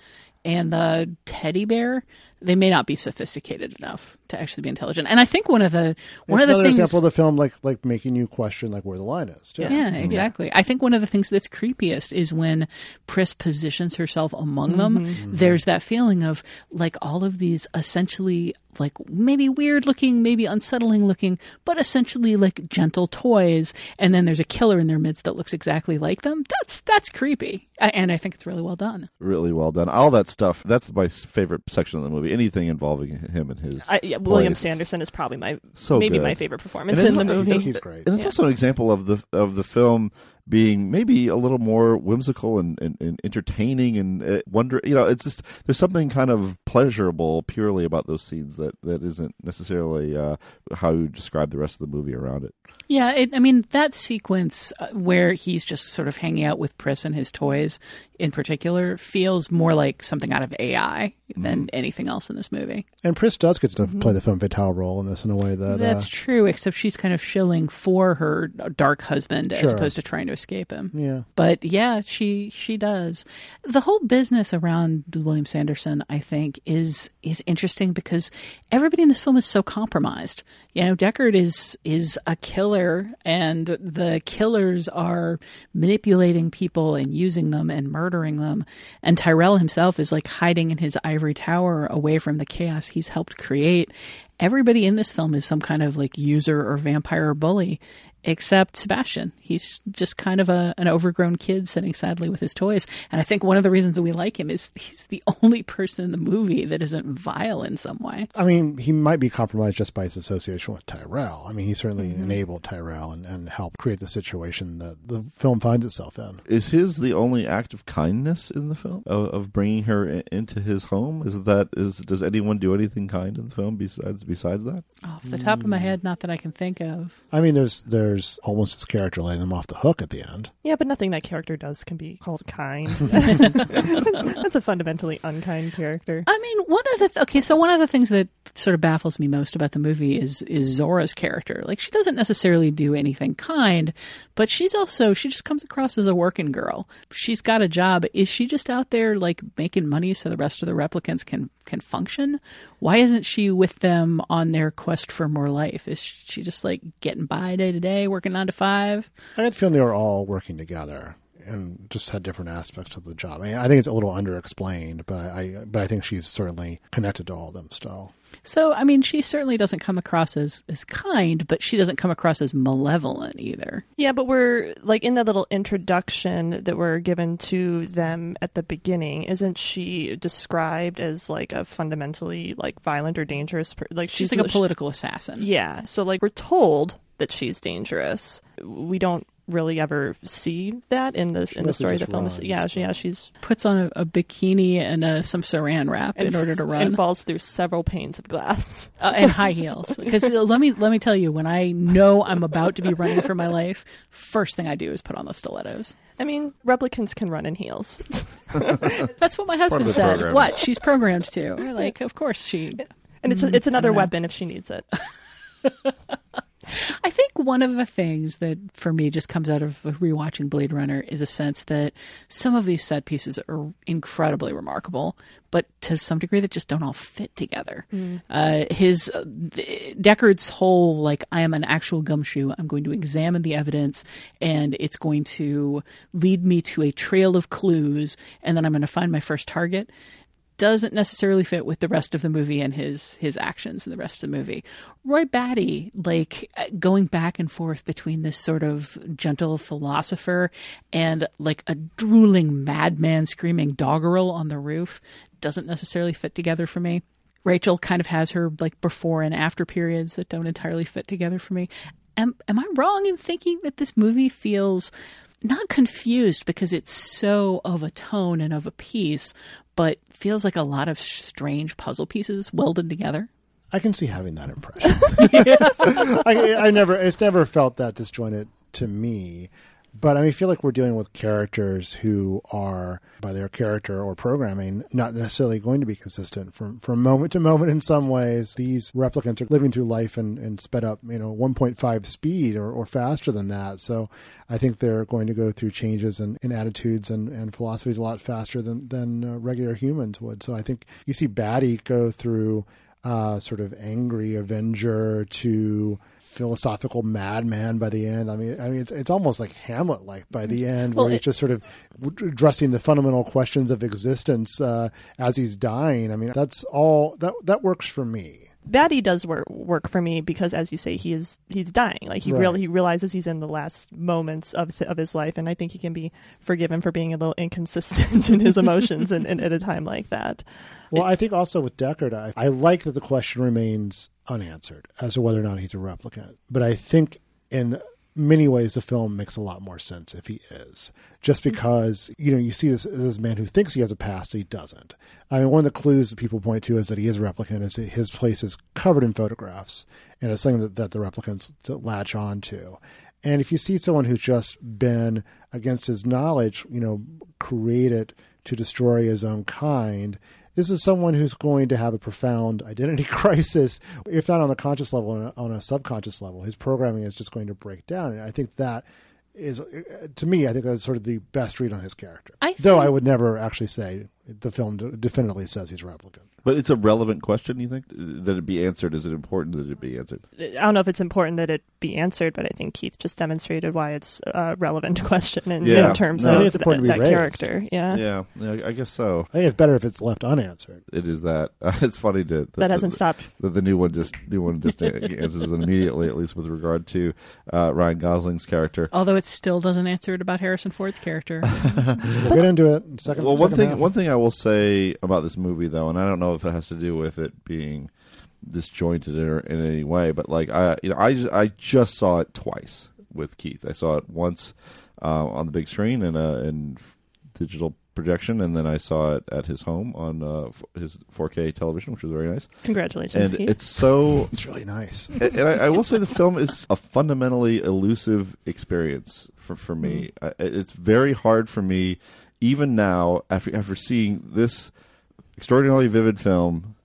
Speaker 4: and the teddy bear, they may not be sophisticated enough to actually be intelligent. And I think one of the one
Speaker 7: it's
Speaker 4: of the
Speaker 7: another
Speaker 4: things
Speaker 7: example of the film, like like making you question like where the line is. too.
Speaker 4: Yeah, exactly. I think one of the things that's creepiest is when Pris positions herself among them. Mm-hmm. Mm-hmm. There's that feeling of like all of these essentially like maybe weird looking, maybe unsettling looking, but essentially like gentle toys. And then there's a killer in their midst that looks exactly like them. That's that's creepy, and I think it's really well done.
Speaker 6: Really well done. All that stuff. That's my favorite section of the movie. Anything involving him and his.
Speaker 5: I, yeah, William
Speaker 6: plays.
Speaker 5: Sanderson is probably my
Speaker 6: So
Speaker 5: maybe
Speaker 6: good.
Speaker 5: my favorite performance in the movie.
Speaker 7: He's great.
Speaker 6: And it's also an example of the of the film being maybe a little more whimsical and, and, and entertaining and uh, wonder. You know, it's just there's something kind of pleasurable purely about those scenes that that isn't necessarily uh, how you describe the rest of the movie around it.
Speaker 4: Yeah, it, I mean that sequence uh, where he's just sort of hanging out with Pris and his toys, in particular, feels more like something out of AI than anything else in this movie.
Speaker 7: And Pris does get to play the femme fatale role in this in a way that
Speaker 4: That's
Speaker 7: uh,
Speaker 4: true, except she's kind of shilling for her dark husband as opposed to trying to escape him.
Speaker 7: yeah.
Speaker 4: But yeah, she she does. The whole business around William Sanderson, I think, is is interesting because everybody in this film is so compromised. You know, Deckard is is a killer, and the killers are manipulating people and using them and murdering them. And Tyrell himself is like hiding in his ivory tower away from the chaos he's helped create. Everybody in this film is some kind of like user or vampire or bully except Sebastian. He's just kind of a, an overgrown kid sitting sadly with his toys. And I think one of the reasons that we like him is he's the only person in the movie that isn't vile in some way.
Speaker 7: I mean, he might be compromised just by his association with Tyrell. I mean, he certainly
Speaker 4: Mm-hmm.
Speaker 7: enabled Tyrell and, and helped create the situation that the film finds itself in.
Speaker 6: Is his the only act of kindness in the film of, of bringing her i- into his home? Is that is does anyone do anything kind in the film besides besides that?
Speaker 4: Off the top of my head, not that I can think of.
Speaker 7: I mean, there's there's almost his character letting them off the hook at the end.
Speaker 5: Yeah, but nothing that character does can be called kind. That's a fundamentally unkind character.
Speaker 4: I mean, one of the th- okay, so one of the things that sort of baffles me most about the movie is is Zhora's character. Like, she doesn't necessarily do anything kind, but she's also she just comes across as a working girl. She's got a job. Is she just out there like making money so the rest of the replicants can can function? Why isn't she with them on their quest for more life? Is she just like getting by day to day, working nine to five?
Speaker 7: I had the feeling they were all working together and just had different aspects of the job. I, mean, I think it's a little underexplained, but I, I but I think she's certainly connected to all of them still.
Speaker 4: So, I mean, she certainly doesn't come across as, as kind, but she doesn't come across as malevolent either.
Speaker 5: Yeah, but we're like in that little introduction that we're given to them at the beginning. Isn't she described as like a fundamentally like violent or dangerous? Per- like
Speaker 4: She's like a political assassin.
Speaker 5: Yeah, so like we're told that she's dangerous. We don't really ever see that in the in the story of the film.
Speaker 7: runs,
Speaker 5: yeah, she, yeah, she's
Speaker 4: Puts on a, a bikini and uh, some saran wrap in order to run.
Speaker 5: and falls through several panes of glass
Speaker 4: uh, and high heels. Because let me let me tell you, when I know I'm about to be running for my life, first thing I do is put on the stilettos.
Speaker 5: I mean, replicants can run in heels.
Speaker 4: That's what my husband said.
Speaker 5: program.
Speaker 4: What she's programmed to. We're Like, of course she.
Speaker 5: and it's it's another weapon if she needs it.
Speaker 4: I think one of the things that for me just comes out of rewatching Blade Runner is a sense that some of these set pieces are incredibly remarkable, but to some degree that just don't all fit together.
Speaker 5: Mm.
Speaker 4: Uh, his uh, Deckard's whole like I am an actual gumshoe. I'm going to examine the evidence, and it's going to lead me to a trail of clues, and then I'm going to find my first target doesn't necessarily fit with the rest of the movie and his his actions in the rest of the movie. Roy Batty, like uh, going back and forth between this sort of gentle philosopher and like a drooling madman screaming doggerel on the roof, doesn't necessarily fit together for me. Rachel kind of has her like before and after periods that don't entirely fit together for me. Am am I wrong in thinking that this movie feels not confused because it's so of a tone and of a piece, but feels like a lot of strange puzzle pieces welded together.
Speaker 7: I can see having that impression. I, I never, it's never felt that disjointed to me. But I mean, I feel like we're dealing with characters who are, by their character or programming, not necessarily going to be consistent from, from moment to moment in some ways. These replicants are living through life and, and sped up, you know, 1.5 speed or, or faster than that. So I think they're going to go through changes in, in attitudes and, and philosophies a lot faster than, than uh, regular humans would. So I think you see Batty go through uh, sort of angry Avenger to philosophical madman by the end. I mean, I mean, it's it's almost like Hamlet like by the end, where
Speaker 5: Well,
Speaker 7: he's just sort of addressing the fundamental questions of existence uh, as he's dying. I mean, that's all that that works for me.
Speaker 5: Batty does work work for me because, as you say, he is he's dying. Like he
Speaker 7: Right.
Speaker 5: really he realizes he's in the last moments of of his life, and I think he can be forgiven for being a little inconsistent in his emotions and, and at a time like that.
Speaker 7: Well, I think also with Deckard, I, I like that the question remains unanswered as to whether or not he's a replicant. But I think in many ways the film makes a lot more sense if he is. Just hmm. because, you know, you see this, this man who thinks he has a past, he doesn't. I mean, one of the clues that people point to is that he is a replicant, is that his place is covered in photographs, and it's something that, that the replicants latch on to. And if you see someone who's just been, against his knowledge, you know, created to destroy his own kind, this is someone who's going to have a profound identity crisis, if not on a conscious level, on a, on a subconscious level. His programming is just going to break down. And I think that is, to me, I think that's sort of the best read on his character.
Speaker 4: I
Speaker 7: Though I would never actually say the film de- definitively says he's a replicant.
Speaker 6: But it's a relevant question, you think? That it be answered? Is it important that it be answered?
Speaker 5: I don't know if it's important that it be answered, but I think Keith just demonstrated why it's a relevant question in,
Speaker 6: Yeah.
Speaker 5: in terms
Speaker 6: No, I
Speaker 5: of
Speaker 6: think it's
Speaker 5: th-
Speaker 7: to be
Speaker 5: that
Speaker 7: raised.
Speaker 5: character. Yeah.
Speaker 6: Yeah, yeah, I guess so.
Speaker 7: I think it's better if it's left unanswered.
Speaker 6: It is that. it's funny to
Speaker 5: That hasn't stopped.
Speaker 6: That the new one just new one just answers it immediately, at least with regard to uh, Ryan Gosling's character.
Speaker 4: Although it still doesn't answer it about Harrison Ford's character.
Speaker 7: We'll get into it. in Second,
Speaker 6: well, one
Speaker 7: second
Speaker 6: thing
Speaker 7: half.
Speaker 6: one thing I will say about this movie, though, and I don't know if it has to do with it being disjointed in, in any way, but like I, you know, I just, I just saw it twice with Keith. I saw it once uh, on the big screen in a in digital projection, and then I saw it at his home on uh, f- his 4K television, which was very nice.
Speaker 5: Congratulations,
Speaker 6: And
Speaker 5: Keith.
Speaker 6: it's so
Speaker 7: It's really nice.
Speaker 6: and and I, I will say the film is a fundamentally elusive experience for for me. I, it's very hard for me, even now, after after seeing this extraordinarily vivid film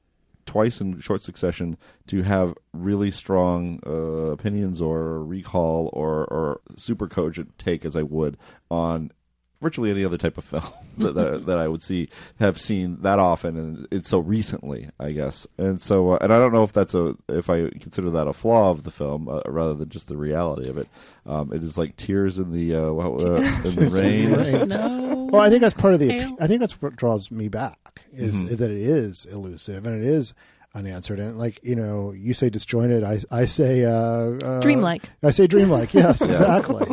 Speaker 6: twice in short succession, to have really strong uh, opinions or recall or or super cogent take as I would on virtually any other type of film that, that, that I would see have seen that often and it's so recently I guess and so uh, and I don't know if that's a if I consider that a flaw of the film uh, rather than just the reality of it um, it is like tears in the uh, what, uh, in the rain
Speaker 4: Snow.
Speaker 7: Well, I think that's part of the. I think that's what draws me back is
Speaker 6: Mhm.
Speaker 7: that it is elusive and it is unanswered. And like you know, you say disjointed. I I say uh, uh,
Speaker 5: Dreamlike.
Speaker 7: I say dreamlike. Yes, exactly.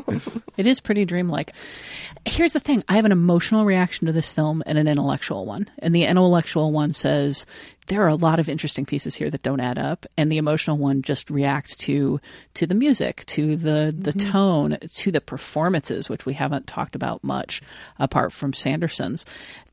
Speaker 4: It is pretty dreamlike. Here's the thing I have an emotional reaction to this film and an intellectual one. And the intellectual one says, there are a lot of interesting pieces here that don't add up, and the emotional one just reacts to to the music, to the the
Speaker 5: Mm-hmm.
Speaker 4: tone, to the performances, which we haven't talked about much apart from Sanderson's.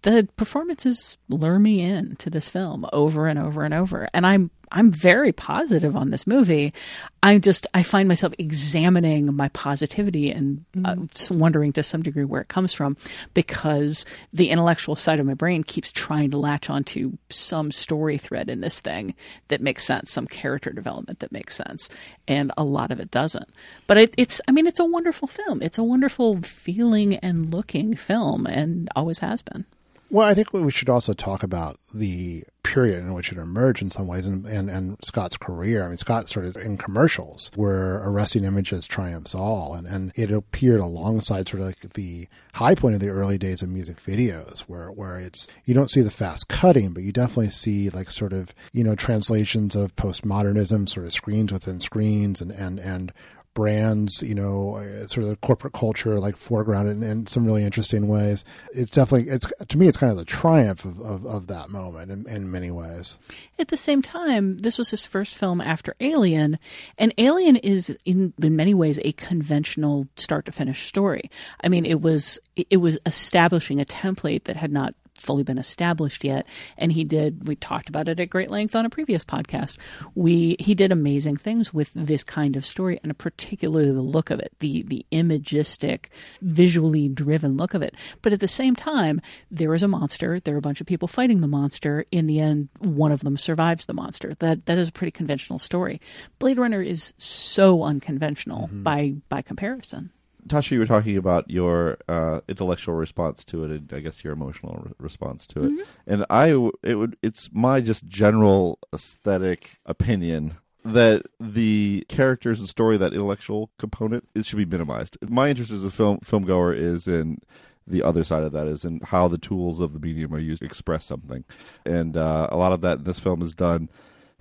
Speaker 4: The performances lure me in to this film over and over and over, and I'm I'm very positive on this movie. I just I find myself examining my positivity and uh, wondering to some degree where it comes from because the intellectual side of my brain keeps trying to latch onto some story thread in this thing that makes sense, some character development that makes sense, and a lot of it doesn't. But it, it's I mean it's a wonderful film. It's a wonderful feeling and looking film, and always has been.
Speaker 7: Well, I think we should also talk about the period in which it emerged in some ways and, and, and Scott's career. I mean, Scott started in commercials where Arresting Images triumphs all, and, and it appeared alongside sort of like the high point of the early days of music videos where, where it's, you don't see the fast cutting, but you definitely see like sort of, you know, translations of postmodernism, sort of screens within screens and, and, and brands, you know, uh, sort of corporate culture like foreground in, in some really interesting ways. It's definitely it's to me it's kind of the triumph of, of, of that moment in, in many ways.
Speaker 4: At the same time, this was his first film after Alien, and Alien is in in many ways a conventional start to finish story. I mean, it was it was establishing a template that had not fully been established yet. And he did we talked about it at great length on a previous podcast. We he did amazing things with this kind of story and particularly the look of it the the imagistic visually driven look of it. But at the same time there is a monster. There are a bunch of people fighting the monster. In the end one of them survives the monster. That that is a pretty conventional story. Blade runner is so unconventional mm-hmm. by by comparison
Speaker 6: Tasha, you were talking about your uh, intellectual response to it, and I guess your emotional re- response to it. And I, it would, it's my just general aesthetic opinion that the characters and story, that intellectual component, it should be minimized. My interest as a film film goer is in the other side of that is in how the tools of the medium are used to express something, and uh, a lot of that in this film is done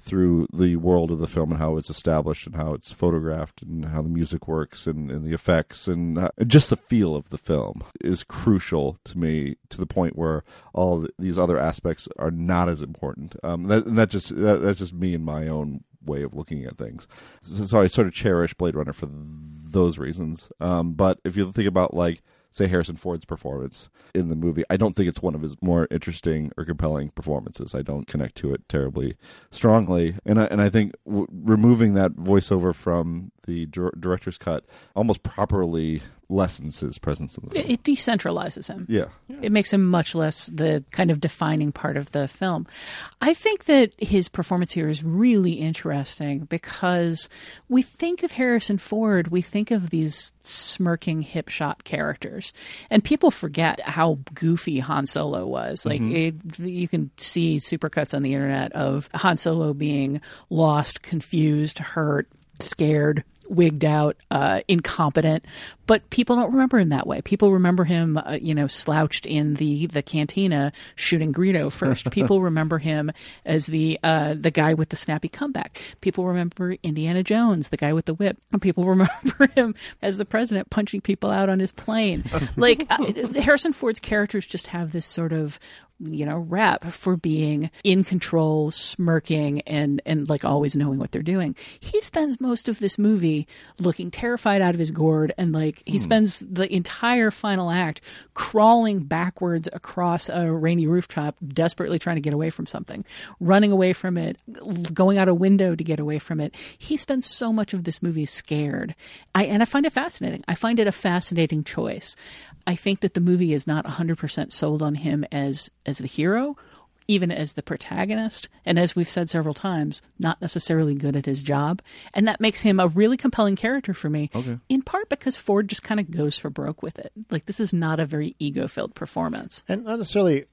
Speaker 6: through the world of the film and how it's established and how it's photographed and how the music works and, and the effects and uh, just the feel of the film is crucial to me to the point where all these other aspects are not as important. Um, that, and that just that, that's just me and my own way of looking at things. So, so I sort of cherish Blade Runner for th- those reasons. Um, but if you think about like say Harrison Ford's performance in the movie. I don't think it's one of his more interesting or compelling performances. I don't connect to it terribly strongly, and I, and I think w- removing that voiceover from the dir- director's cut almost properly lessens his presence in the film.
Speaker 4: It, decentralizes him.
Speaker 6: Yeah.
Speaker 4: It makes him much less the kind of defining part of the film. I think that his performance here is really interesting because we think of Harrison Ford, we think of these smirking hip shot characters, and people forget how goofy Han Solo was. Like, mm-hmm. it, you can see supercuts on the internet of Han Solo being lost, confused, hurt, scared wigged out, uh, incompetent. But people don't remember him that way. People remember him, uh, you know, slouched in the the cantina shooting Greedo first. people remember him as the uh, the guy with the snappy comeback. People remember Indiana Jones, the guy with the whip. People remember him as the president punching people out on his plane. like uh, Harrison Ford's characters just have this sort of you know rep for being in control smirking and and like always knowing what they're doing. He spends most of this movie looking terrified out of his gourd and like he hmm. spends the entire final act crawling backwards across a rainy rooftop desperately trying to get away from something running away from it going out a window to get away from it. He spends so much of this movie scared. I and i find it fascinating. I find it a fascinating choice. I think that the movie is not 100% sold on him as as the hero, even as the protagonist, and as we've said several times, not necessarily good at his job, and that makes him a really compelling character for me.
Speaker 6: Okay.
Speaker 4: In part because Ford just kind of goes for broke with it. Like this is not a very ego-filled performance.
Speaker 7: and not necessarily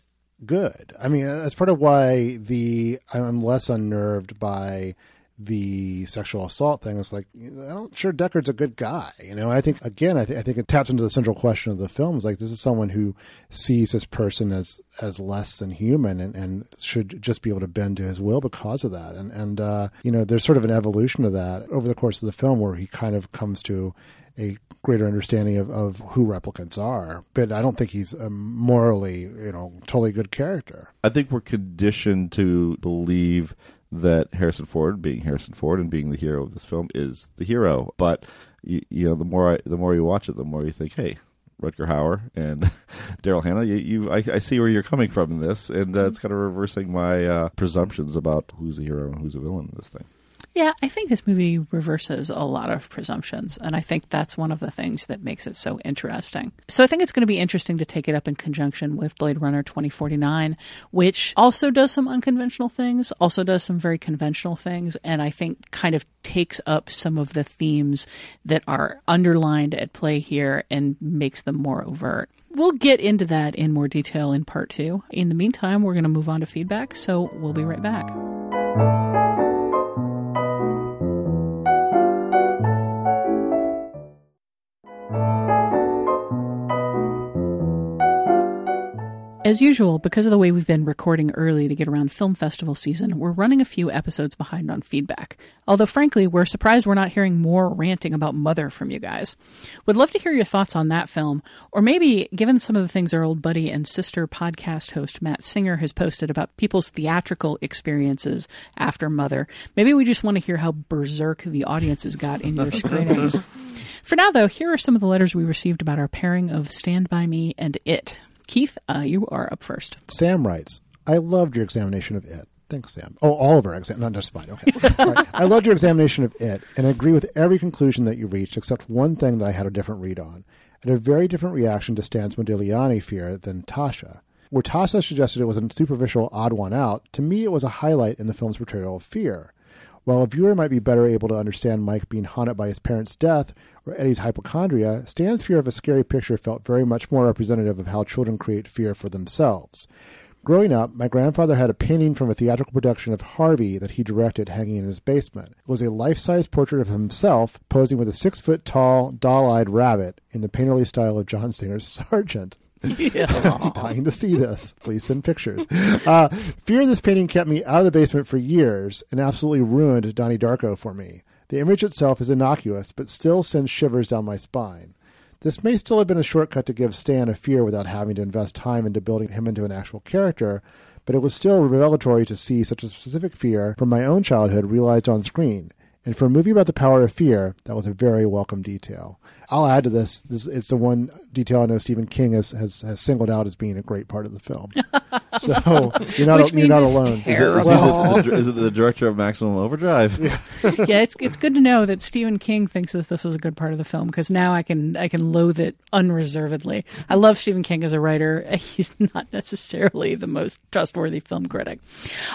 Speaker 7: good. I mean, that's part of why the I'm less unnerved by the sexual assault thing. It's like I'm not sure Deckard's a good guy, you know. I think again, I, th- I think it taps into the central question of the film. Is like this is someone who sees this person as as less than human and, and should just be able to bend to his will because of that. And and uh, you know, there's sort of an evolution of that over the course of the film where he kind of comes to a greater understanding of, of who replicants are. But I don't think he's a morally, you know, totally good character.
Speaker 6: I think we're conditioned to believe that Harrison Ford, being Harrison Ford and being the hero of this film, is the hero. But you, you know, the more I, the more you watch it, the more you think, hey, Rutger Hauer and Daryl Hannah, you, you I, I, see where you're coming from in this, and uh, it's kind of reversing my uh, presumptions about who's the hero and who's the villain in this thing.
Speaker 4: Yeah, I think this movie reverses a lot of presumptions, and I think that's one of the things that makes it so interesting. So I think it's going to be interesting to take it up in conjunction with Blade Runner 2049, which also does some unconventional things, also does some very conventional things, and I think kind of takes up some of the themes that are underlined at play here and makes them more overt. We'll get into that in more detail in part two. In the meantime, we're going to move on to feedback, so we'll be right back. As usual, because of the way we've been recording early to get around film festival season, we're running a few episodes behind on feedback. Although, frankly, we're surprised we're not hearing more ranting about Mother from you guys. Would love to hear your thoughts on that film, or maybe, given some of the things our old buddy and sister podcast host Matt Singer has posted about people's theatrical experiences after Mother, maybe we just want to hear how berserk the audiences got in your screenings. For now, though, here are some of the letters we received about our pairing of Stand By Me and It. Keith, uh, you are up first.
Speaker 7: Sam writes, I loved your examination of it. Thanks, Sam. Oh, all of our exam, not just mine. Okay. right. I loved your examination of it, and I agree with every conclusion that you reached, except one thing that I had a different read on. and a very different reaction to Stan's Modigliani fear than Tasha. Where Tasha suggested it was a superficial odd one out, to me it was a highlight in the film's portrayal of fear. While a viewer might be better able to understand Mike being haunted by his parents' death or Eddie's hypochondria, Stan's fear of a scary picture felt very much more representative of how children create fear for themselves. Growing up, my grandfather had a painting from a theatrical production of Harvey that he directed hanging in his basement. It was a life size portrait of himself posing with a six foot tall, doll eyed rabbit in the painterly style of John Singer's Sargent.
Speaker 4: Yeah.
Speaker 7: I'm dying to see this. Please send pictures. Uh, fear of this painting kept me out of the basement for years and absolutely ruined Donnie Darko for me. The image itself is innocuous, but still sends shivers down my spine. This may still have been a shortcut to give Stan a fear without having to invest time into building him into an actual character, but it was still revelatory to see such a specific fear from my own childhood realized on screen. And for a movie about the power of fear, that was a very welcome detail. I'll add to this, this it's the one detail I know Stephen King has, has, has singled out as being a great part of the film. so you're not, you're not alone.
Speaker 6: Is it, is, well, it the, is it the director of Maximum Overdrive?
Speaker 7: Yeah.
Speaker 4: yeah, it's it's good to know that Stephen King thinks that this was a good part of the film because now I can I can loathe it unreservedly. I love Stephen King as a writer. He's not necessarily the most trustworthy film critic.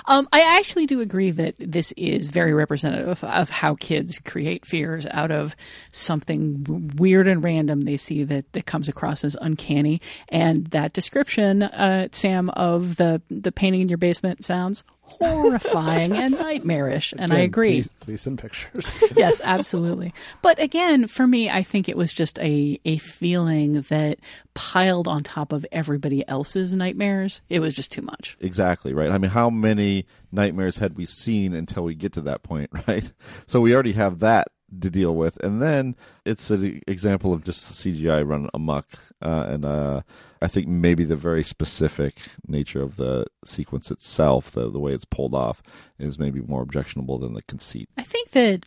Speaker 4: Um, I actually do agree that this is very representative of how kids create fears out of something weird and random they see that, that comes across as uncanny. And that description, uh, Sam, of the, the painting in your basement sounds horrifying and nightmarish. And
Speaker 7: again,
Speaker 4: I agree.
Speaker 7: Please, please send pictures.
Speaker 4: yes, absolutely. But again, for me, I think it was just a, a feeling that piled on top of everybody else's nightmares. It was just too much.
Speaker 6: Exactly, right? I mean, how many nightmares had we seen until we get to that point, right? So we already have that to deal with. And then it's an example of just CGI run amok. Uh, and uh, I think maybe the very specific nature of the sequence itself, the, the way it's pulled off, is maybe more objectionable than the conceit.
Speaker 4: I think that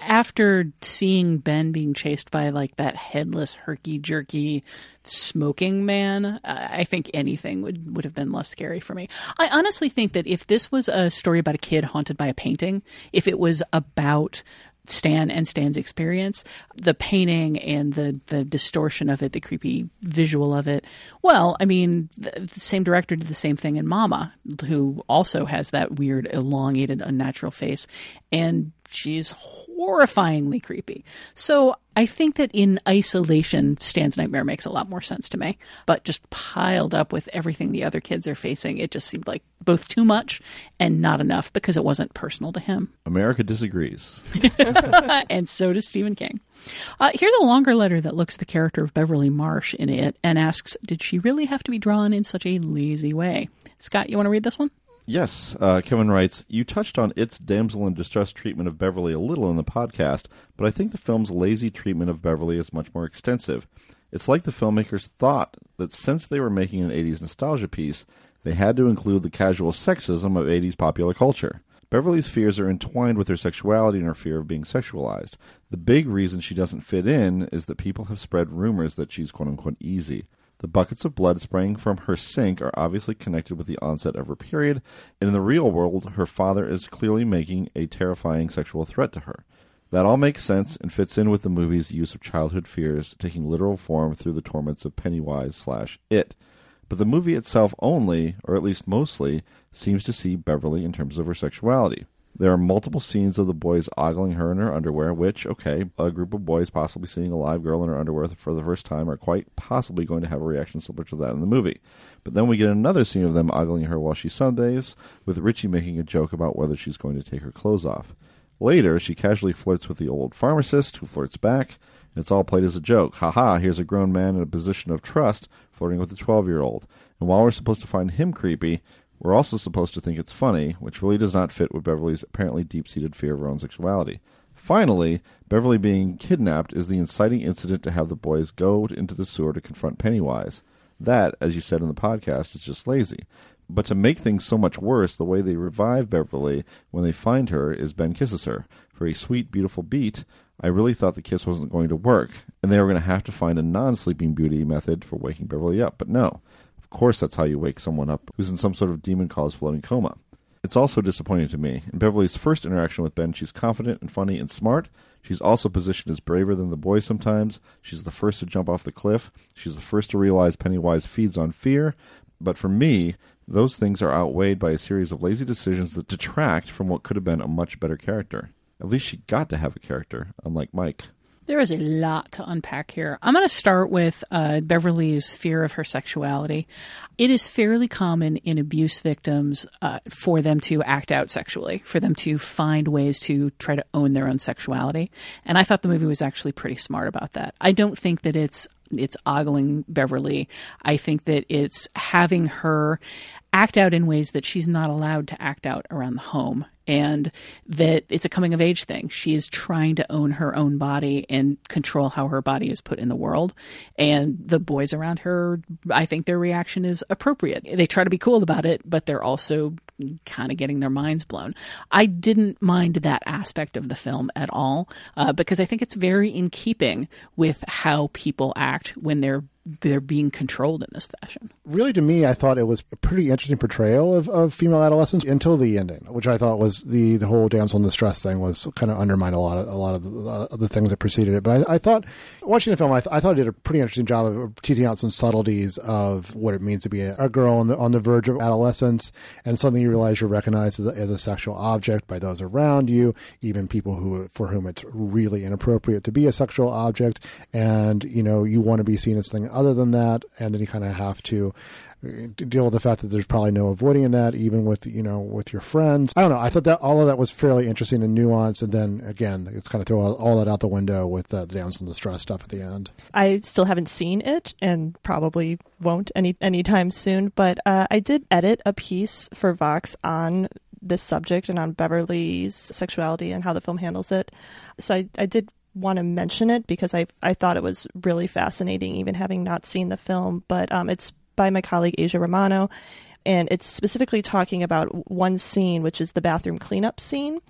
Speaker 4: after seeing Ben being chased by like that headless, herky jerky, smoking man, I think anything would, would have been less scary for me. I honestly think that if this was a story about a kid haunted by a painting, if it was about Stan and Stan's experience, the painting and the the distortion of it, the creepy visual of it. Well, I mean, the, the, same director did the same thing in Mama, who also has that weird, elongated, unnatural face, and she's horrifyingly creepy. So I think that in isolation, Stan's Nightmare makes a lot more sense to me. But just piled up with everything the other kids are facing, it just seemed like both too much and not enough because it wasn't personal to him.
Speaker 6: America disagrees.
Speaker 4: and so does Stephen King. Uh, here's a longer letter that looks at the character of Beverly Marsh in it and asks Did she really have to be drawn in such a lazy way? Scott, you want to read this one?
Speaker 6: Yes, uh, Kevin writes, You touched on its damsel in distress treatment of Beverly a little in the podcast, but I think the film's lazy treatment of Beverly is much more extensive. It's like the filmmakers thought that since they were making an 80s nostalgia piece, they had to include the casual sexism of 80s popular culture. Beverly's fears are entwined with her sexuality and her fear of being sexualized. The big reason she doesn't fit in is that people have spread rumors that she's quote unquote easy. The buckets of blood spraying from her sink are obviously connected with the onset of her period, and in the real world, her father is clearly making a terrifying sexual threat to her. That all makes sense and fits in with the movie's use of childhood fears taking literal form through the torments of Pennywise slash It. But the movie itself only, or at least mostly, seems to see Beverly in terms of her sexuality. There are multiple scenes of the boys ogling her in her underwear, which, okay, a group of boys possibly seeing a live girl in her underwear for the first time are quite possibly going to have a reaction similar to that in the movie. But then we get another scene of them ogling her while she sunbathes, with Richie making a joke about whether she's going to take her clothes off. Later, she casually flirts with the old pharmacist, who flirts back, and it's all played as a joke. Ha ha, here's a grown man in a position of trust flirting with a 12 year old. And while we're supposed to find him creepy, we're also supposed to think it's funny, which really does not fit with Beverly's apparently deep seated fear of her own sexuality. Finally, Beverly being kidnapped is the inciting incident to have the boys go into the sewer to confront Pennywise. That, as you said in the podcast, is just lazy. But to make things so much worse, the way they revive Beverly when they find her is Ben kisses her. For a sweet, beautiful beat, I really thought the kiss wasn't going to work, and they were going to have to find a non sleeping beauty method for waking Beverly up. But no. Course, that's how you wake someone up who's in some sort of demon caused floating coma. It's also disappointing to me. In Beverly's first interaction with Ben, she's confident and funny and smart. She's also positioned as braver than the boys sometimes. She's the first to jump off the cliff. She's the first to realize Pennywise feeds on fear. But for me, those things are outweighed by a series of lazy decisions that detract from what could have been a much better character. At least she got to have a character, unlike Mike.
Speaker 4: There is a lot to unpack here. I'm going to start with uh, Beverly's fear of her sexuality. It is fairly common in abuse victims uh, for them to act out sexually, for them to find ways to try to own their own sexuality. And I thought the movie was actually pretty smart about that. I don't think that it's it's ogling Beverly. I think that it's having her act out in ways that she's not allowed to act out around the home and that it's a coming of age thing. She is trying to own her own body and control how her body is put in the world. And the boys around her, I think their reaction is appropriate. They try to be cool about it, but they're also kind of getting their minds blown. I didn't mind that aspect of the film at all uh, because I think it's very in keeping with how people act when they're they're being controlled in this fashion.
Speaker 7: Really, to me, I thought it was a pretty interesting portrayal of, of female adolescence until the ending, which I thought was the, the whole damsel in distress thing was kind of undermined a lot of a lot of the, uh, the things that preceded it. But I, I thought watching the film, I, th- I, thought it did a pretty interesting job of teasing out some subtleties of what it means to be a, a girl on the on the verge of adolescence, and something you realize you're recognized as a, as a sexual object by those around you, even people who for whom it's really inappropriate to be a sexual object, and you know you want to be seen as something other than that, and then you kind of have to deal with the fact that there's probably no avoiding that, even with you know with your friends. I don't know. I thought that all of that was fairly interesting and nuanced, and then again, it's kind of throw all that out the window with the damsel in distress stuff at the end.
Speaker 5: I still haven't seen it, and probably won't any anytime soon. But uh, I did edit a piece for Vox on this subject and on Beverly's sexuality and how the film handles it. So I, I did want to mention it because I I thought it was really fascinating, even having not seen the film. But um, it's by my colleague Aja Romano, and it's specifically talking about one scene, which is the bathroom cleanup scene.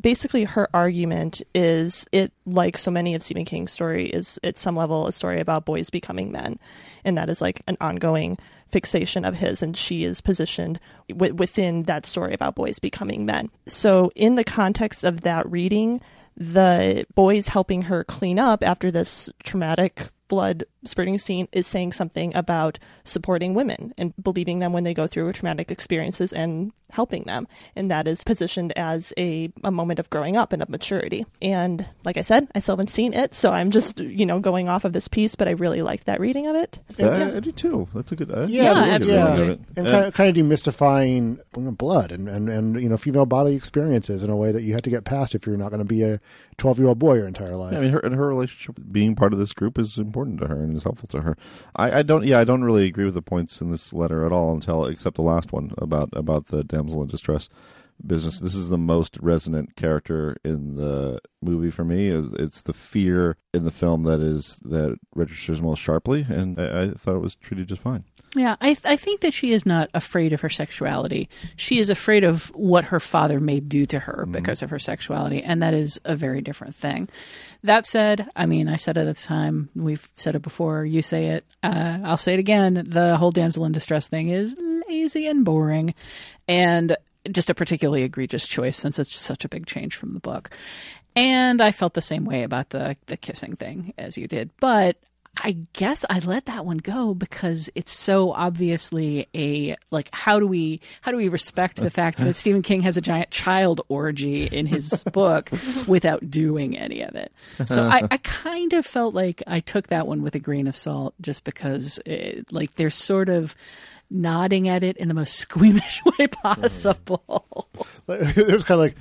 Speaker 5: Basically, her argument is it, like so many of Stephen King's story, is at some level a story about boys becoming men, and that is like an ongoing fixation of his, and she is positioned w- within that story about boys becoming men. So, in the context of that reading, the boys helping her clean up after this traumatic blood spurting scene is saying something about supporting women and believing them when they go through traumatic experiences and helping them. And that is positioned as a, a moment of growing up and of maturity. And like I said, I still haven't seen it, so I'm just, you know, going off of this piece, but I really liked that reading of it.
Speaker 6: Yeah, I do too. That's a good. Uh,
Speaker 7: yeah,
Speaker 4: yeah absolutely.
Speaker 7: Yeah. And kind of, kind of demystifying blood and, and, and you know female body experiences in a way that you have to get past if you're not going to be a 12 year old boy your entire life.
Speaker 6: Yeah, I mean, her and her relationship being part of this group is important to her, and is helpful to her. I, I don't. Yeah, I don't really agree with the points in this letter at all until except the last one about about the damsel in distress business. This is the most resonant character in the movie for me. It's the fear in the film that is that registers most sharply, and I, I thought it was treated just fine.
Speaker 4: Yeah, I, th- I think that she is not afraid of her sexuality. She is afraid of what her father may do to her mm-hmm. because of her sexuality, and that is a very different thing. That said, I mean, I said it at the time. We've said it before. You say it. Uh, I'll say it again. The whole damsel in distress thing is lazy and boring, and just a particularly egregious choice since it's such a big change from the book. And I felt the same way about the the kissing thing as you did, but I guess I let that one go because it's so obviously a like how do we how do we respect the fact that Stephen King has a giant child orgy in his book without doing any of it. So I, I, kind of felt like I took that one with a grain of salt just because it, like they're sort of nodding at it in the most squeamish way mm-hmm. possible.
Speaker 7: it was kind of like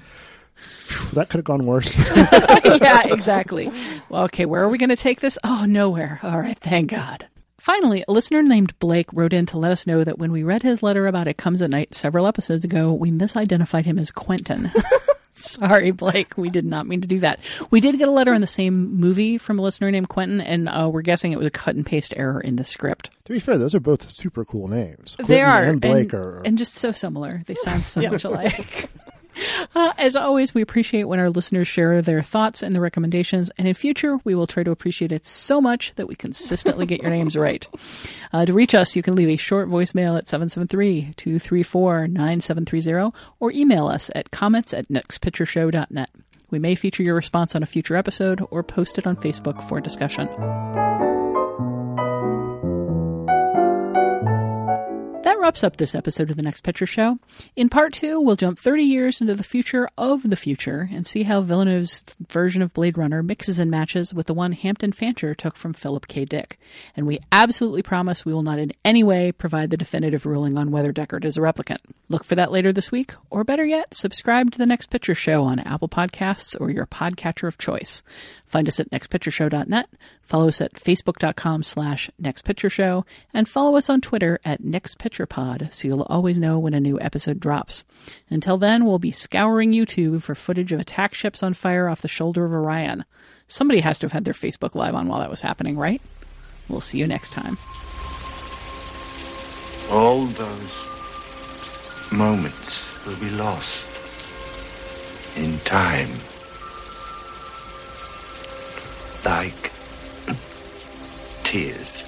Speaker 7: that could have gone worse.
Speaker 4: yeah, exactly. Well, okay, where are we going to take this? Oh, nowhere. All right, thank God. Finally, a listener named Blake wrote in to let us know that when we read his letter about It Comes at Night several episodes ago, we misidentified him as Quentin. Sorry, Blake. We did not mean to do that. We did get a letter in the same movie from a listener named Quentin, and uh, we're guessing it was a cut and paste error in the script.
Speaker 7: To be fair, those are both super cool names.
Speaker 4: Quentin they are,
Speaker 7: and Blake
Speaker 4: and,
Speaker 7: are,
Speaker 4: and just so similar. They sound so yeah. much alike. Uh, as always, we appreciate when our listeners share their thoughts and the recommendations, and in future, we will try to appreciate it so much that we consistently get your names right. Uh, to reach us, you can leave a short voicemail at 773-234-9730 or email us at comments at nextpictureshow.net. We may feature your response on a future episode or post it on Facebook for discussion. Wraps up this episode of The Next Picture Show. In part two, we'll jump 30 years into the future of the future and see how Villeneuve's version of Blade Runner mixes and matches with the one Hampton Fancher took from Philip K. Dick. And we absolutely promise we will not in any way provide the definitive ruling on whether Deckard is a replicant. Look for that later this week, or better yet, subscribe to The Next Picture Show on Apple Podcasts or your podcatcher of choice. Find us at nextpictureshow.net, follow us at facebook.com slash nextpictureshow, and follow us on Twitter at nextpicturepod so you'll always know when a new episode drops. Until then, we'll be scouring YouTube for footage of attack ships on fire off the shoulder of Orion. Somebody has to have had their Facebook Live on while that was happening, right? We'll see you next time.
Speaker 2: All those moments will be lost in time like tears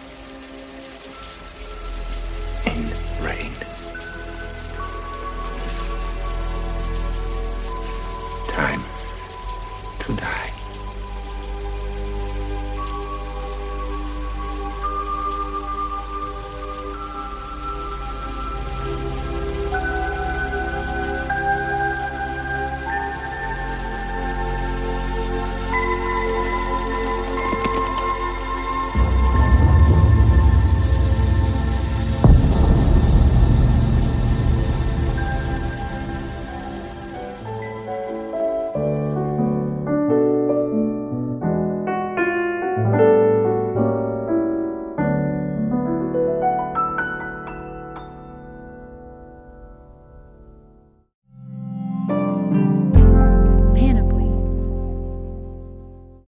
Speaker 2: in rain. Time to die.